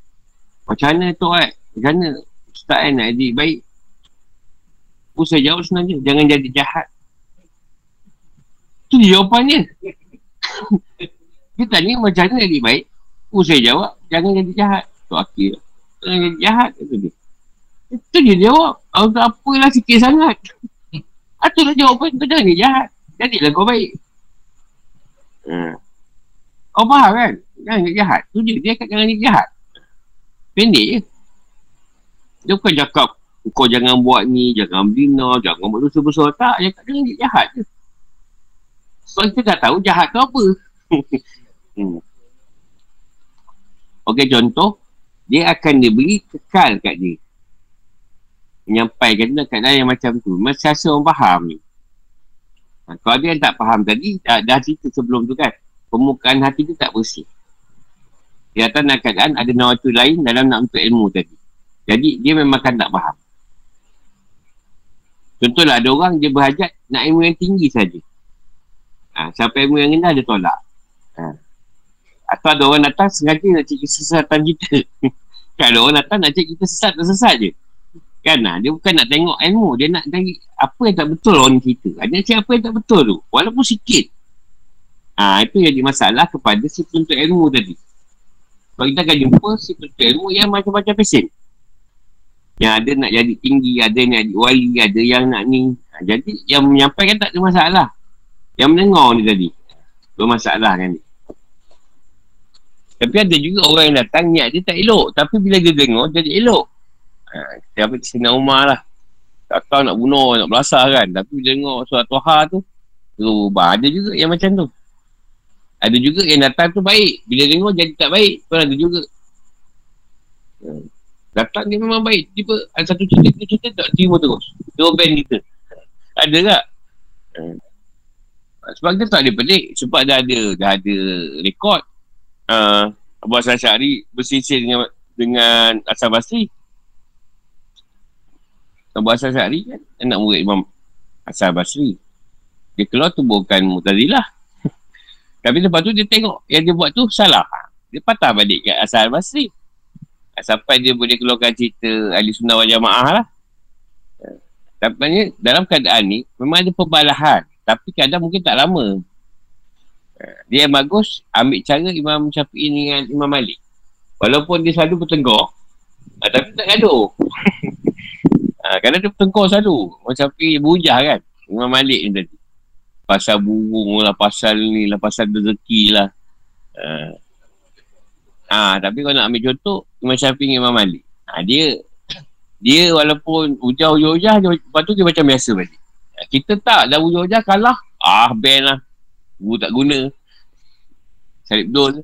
Macam mana tu eh? Macam mana Ustaz kan nak jadi baik? Aku saya jawab sebenarnya. Jangan jadi jahat. Tu jawapannya. (laughs) dia tanya macam mana jadi baik? Aku saya jawab. Jangan jadi jahat. Tu akhir. Jangan jadi jahat. Itu dia. Itu dia jawab. Aku tak apalah sikit sangat. (laughs) Itulah jawapan. Kau jangan jadi jahat. Jadilah kau baik. Hmm. Kau faham kan? Jangan jadi jahat. Tu dia. Dia kata jangan jadi jahat. Pendek je. Dia bukan cakap kau jangan buat ni, jangan bina, jangan buat dosa besar. Tak, dia kata jangan jadi jahat je. Sebab kita tak tahu jahat tu apa. (laughs) hmm. Okey, contoh. Dia akan diberi kekal kat dia. Menyampaikan dalam keadaan yang macam tu. Macam rasa orang faham ni. Ha, kalau dia yang tak faham tadi, dah, dah cerita sebelum tu kan. Permukaan hati tu tak bersih. Atas nak keadaan ada nawatu lain dalam nak untuk ilmu tadi. Jadi dia memang kan tak faham. Contohlah ada orang dia berhajat nak ilmu yang tinggi saja. Ha, sampai ilmu yang rendah dia tolak. Atau ada orang datang sengaja nak cek kesesatan kita. (laughs) ada orang datang nak cek kita sesat dan sesat je. Kan lah, dia bukan nak tengok ilmu, dia nak tengok apa yang tak betul orang cerita. Dia nak cakap apa yang tak betul tu, walaupun sikit. Ha, itu jadi masalah kepada si penuntut ilmu tadi. Kalau kita akan jumpa si penuntut ilmu yang macam-macam pesen. Yang ada nak jadi tinggi, ada yang nak jadi wali, ada yang nak ni. Ha, jadi yang menyampaikan tak ada masalah. Yang mendengar ni tadi. Bermasalah kan ni. Tapi ada juga orang yang datang niat dia tak elok. Tapi bila dia dengar, jadi elok. Ha, siapa Sina Umar lah. Tak tahu nak bunuh, nak belasah kan. Tapi bila tengok surat Tuha tu, berubah. Ada juga yang macam tu. Ada juga yang datang tu baik. Bila tengok jadi tak baik, pun ada juga. Ha. Datang dia memang baik. Tiba ada satu cerita, cerita, tak terima terus. Dua band kita. Ada tak? Ha. Sebab kita tak ada pelik. Sebab dah ada, dah ada rekod. Uh, Abu Hassan Syari bersisir dengan dengan Asal Basri. Abu Hasan Syari kan anak murid Imam Hasan Basri. Dia keluar tu bukan Mutazilah. (laughs) Tapi lepas tu dia tengok yang dia buat tu salah. Dia patah balik kat Hasan Basri. Sampai dia boleh keluarkan cerita ahli sunnah wal jamaah lah. Tapi dalam keadaan ni memang ada pembalahan. Tapi kadang mungkin tak lama. Dia yang bagus ambil cara Imam Syafi'i dengan Imam Malik. Walaupun dia selalu bertengkar Ha, tapi tak gaduh. (laughs) ha, kadang dia bertengkar selalu. Macam pergi berhujah kan. Imam Malik ni tadi. Pasal burung lah, pasal ni lah, pasal rezeki lah. Ha. ha. tapi kalau nak ambil contoh, Imam Syafiq Imam Malik. Ha, dia dia walaupun hujah-hujah, lepas tu dia macam biasa balik. Kita tak, dah hujah-hujah kalah. Ah, ban lah. Guru tak guna. Salib dol.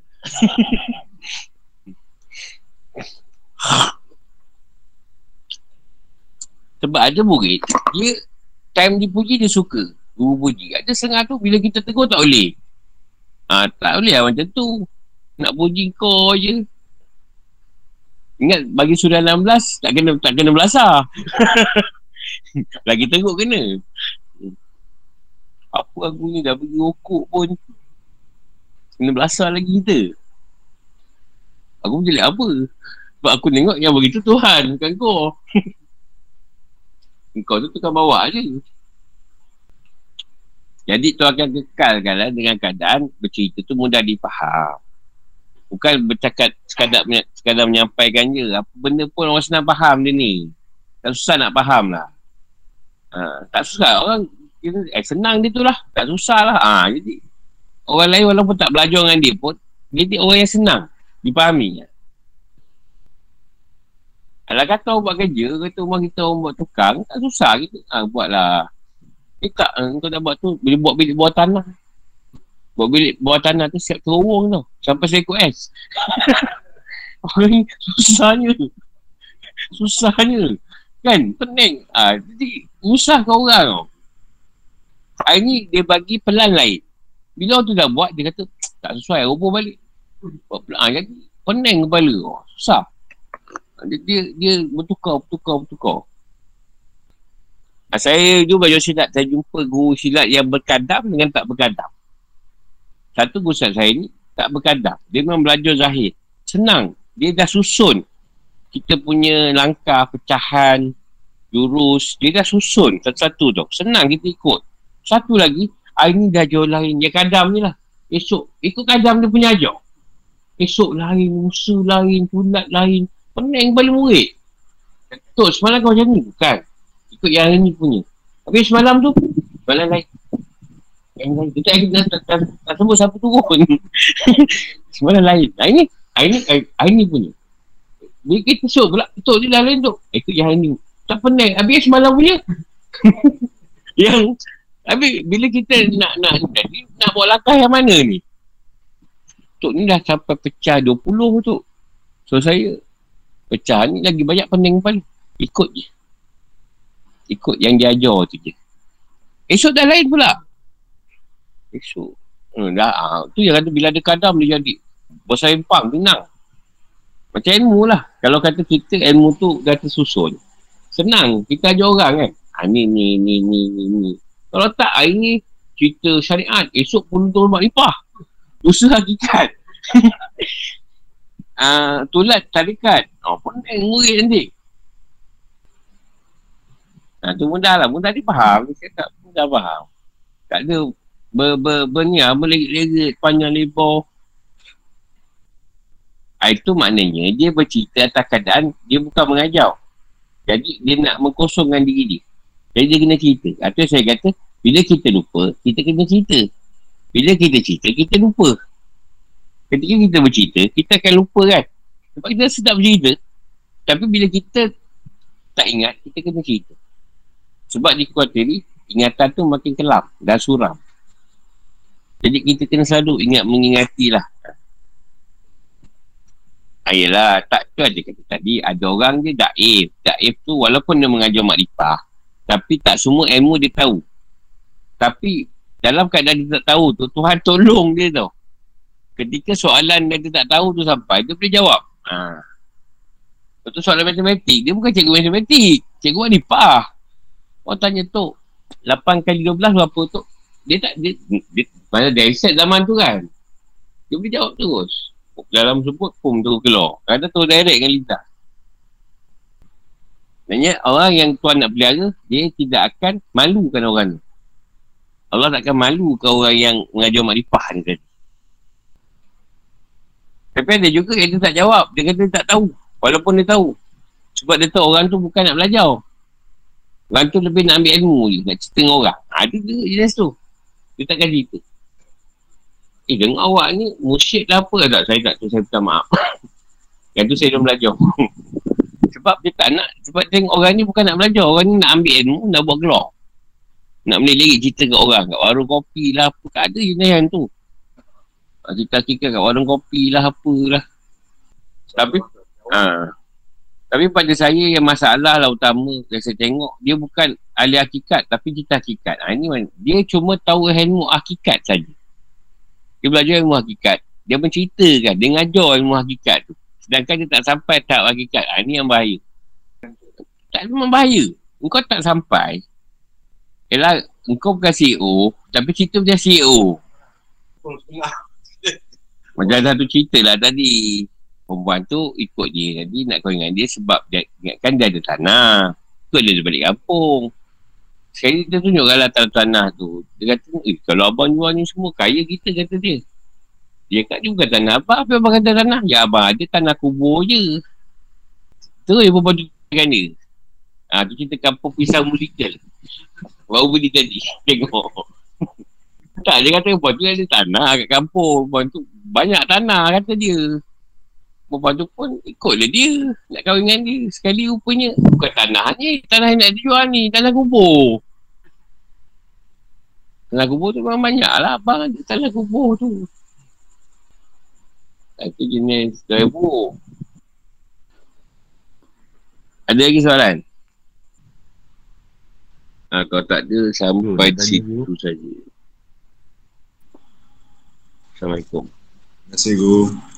Sebab ada murid, dia time dipuji dia suka. Guru puji. Ada setengah tu bila kita tegur tak boleh. Ha, tak boleh lah macam tu. Nak puji kau je. Ingat bagi surah 16 tak kena tak kena belasah. (laughs) Lagi teruk kena. Apa aku ni? Dah pergi rokok pun. Kena belasah lagi kita. Aku menjelik apa? Sebab aku tengok yang begitu Tuhan Bukan kau. (laughs) Kau tu tukar bawa je. Jadi tu akan kekalkan lah Dengan keadaan bercerita tu mudah dipaham Bukan bercakap sekadar, sekadar menyampaikan je. Apa benda pun orang senang faham dia ni. Tak susah nak faham lah. Ha, Tak susah. Orang kita, eh, senang dia tu lah. Tak susah lah. Ha, jadi, orang lain walaupun tak belajar dengan dia pun, jadi orang yang senang dipahami. Kalau kata orang buat kerja, kata rumah kita orang buat tukang, tak susah kita. Ha, buatlah. Eh tak, eh, kau dah buat tu, boleh buat bilik bawah tanah. Buat bilik bawah tanah tu siap terowong tau. Sampai saya ikut S. orang susahnya. Susahnya. Kan, pening. Ha, jadi, usah kau orang tau. Hari ni dia bagi pelan lain. Bila orang tu dah buat, dia kata tak sesuai, roboh balik. Ha, jadi pening kepala. Oh, susah. Dia, dia, dia bertukar, bertukar, bertukar. Ha, saya juga belajar silat, saya jumpa guru silat yang berkadam dengan tak berkadam. Satu guru silat saya ni tak berkadam. Dia memang belajar zahir. Senang. Dia dah susun kita punya langkah pecahan, jurus. Dia dah susun satu-satu tu. Senang kita ikut. Satu lagi, hari ni dah jauh lain. Dia kadam ni lah. Esok, ikut kadam dia punya ajar. Esok lain, musa lain, tulat lain. Pening kepala murid. Tok, semalam kau macam ni? Bukan. Ikut yang hari ni punya. Tapi semalam tu, semalam lain. Yang lain. Kita tak, tak, tak, tak, tak siapa turun. (laughs) semalam lain. Hari ni, hari ni, hari ni punya. Bila kita esok pula, tok dia dah lain tu. Ikut yang hari ni. Tak pening. Habis semalam punya. (laughs) yang tapi bila kita nak nak jadi nak buat langkah yang mana ni? Tok ni dah sampai pecah 20 tu. So saya pecah ni lagi banyak pening pun. Ikut je. Ikut yang dia ajar tu je. Esok dah lain pula. Esok. Hmm, dah, ha, tu yang kata bila ada kadam dia jadi. Bersempang, tenang. Macam ilmu lah. Kalau kata kita ilmu tu dah tersusun. Senang. Kita ajar orang kan. Ha, ni, ni, ni, ni, ni, ni. Kalau tak hari ni cerita syariat, esok pun untuk rumah lipah. Usaha hakikat. uh, (laughs) tulat tarikat. Oh, pun eh, murid nanti. Ha, tu mudah lah. Mudah dia faham. Dia tak mudah faham. Tak ada ber, ber, ber, ni lah. Berlerit-lerit panjang lebar. Ha, itu maknanya dia bercerita atas keadaan dia bukan mengajar. Jadi dia nak mengkosongkan diri dia. Jadi dia kena cerita. Ha, saya kata bila kita lupa, kita kena cerita. Bila kita cerita, kita lupa. Ketika kita bercerita, kita akan lupa kan. Sebab kita sedap bercerita. Tapi bila kita tak ingat, kita kena cerita. Sebab di kuatiri, ingatan tu makin kelam dan suram. Jadi kita kena selalu ingat mengingatilah. Ayolah, tak tu aja kata tadi. Ada orang je daif. Daif tu walaupun dia mengajar makrifah. Tapi tak semua ilmu dia tahu. Tapi dalam keadaan dia tak tahu tu, Tuhan tolong dia tau. Ketika soalan yang dia tak tahu tu sampai, dia boleh jawab. Ha. Lepas soalan matematik, dia bukan cikgu matematik. Cikgu wanipah. Orang tanya tu, 8 kali 12 berapa tu? Dia tak, dia, dia, mana dia set zaman tu kan? Dia boleh jawab terus. Dalam sebut, pun terus keluar. Kadang terus direct dengan lintas. Maksudnya orang yang tuan nak pelihara, dia tidak akan malukan orang tu. Allah takkan malu ke orang yang mengajar makrifah ni tadi. Tapi ada juga yang dia tak jawab. Dia kata dia tak tahu. Walaupun dia tahu. Sebab dia tahu orang tu bukan nak belajar. Orang tu lebih nak ambil ilmu je. Nak cerita dengan orang. Ha, dia, dia jenis tu. Dia takkan cerita. Eh, dengar awak ni musyid lah apa tak? Saya tak tu, saya minta maaf. (laughs) Yang tu saya dah belajar. (laughs) sebab dia tak nak, sebab tengok orang ni bukan nak belajar. Orang ni nak ambil ilmu, nak buat gelap. Nak menilik cerita kat orang. Kat warung kopi lah apa. Kat ada jenis yang tu. Cerita-cerita kat warung kopi lah apalah. Tapi, ha, tapi pada saya yang masalah lah utama yang saya tengok, dia bukan ahli hakikat tapi kita hakikat. Ha, ini dia cuma tahu ilmu hakikat saja. Dia belajar ilmu hakikat. Dia menceritakan, dia ngajar ilmu hakikat tu. Sedangkan dia tak sampai tahap hakikat. Ha, ini yang bahaya. Tak memang bahaya. Engkau tak sampai. Yalah, engkau bukan CEO, tapi cerita macam CEO. Macam satu cerita lah tadi perempuan tu ikut dia jadi nak kau dengan dia sebab dia ingatkan dia ada tanah ikut dia balik kampung sekali dia tunjuk lah tanah-tanah tu dia kata eh kalau abang jual ni semua kaya kita kata dia dia kat dia bukan tanah abang apa abang kata tanah. Ya abang ada tanah kubur je. Tu yang perempuan tu dengan dia. Ha, tu cerita kampung pisau mulikal. Baru beli tadi (laughs) tengok. Tak dia kata perempuan tu ada tanah kat kampung. Perempuan tu banyak tanah kata dia. Perempuan tu pun ikutlah dia Nak kahwin dengan dia. Sekali rupanya Bukan tanah ni Tanah yang nak dijual ni Tanah kubur. Tanah kubur tu memang banyak lah Abang tanah kubur tu Itu jenis Driver Ada lagi soalan? Ha, kalau tak ada Sampai di situ saja. Assalamualaikum. Terima kasih Guru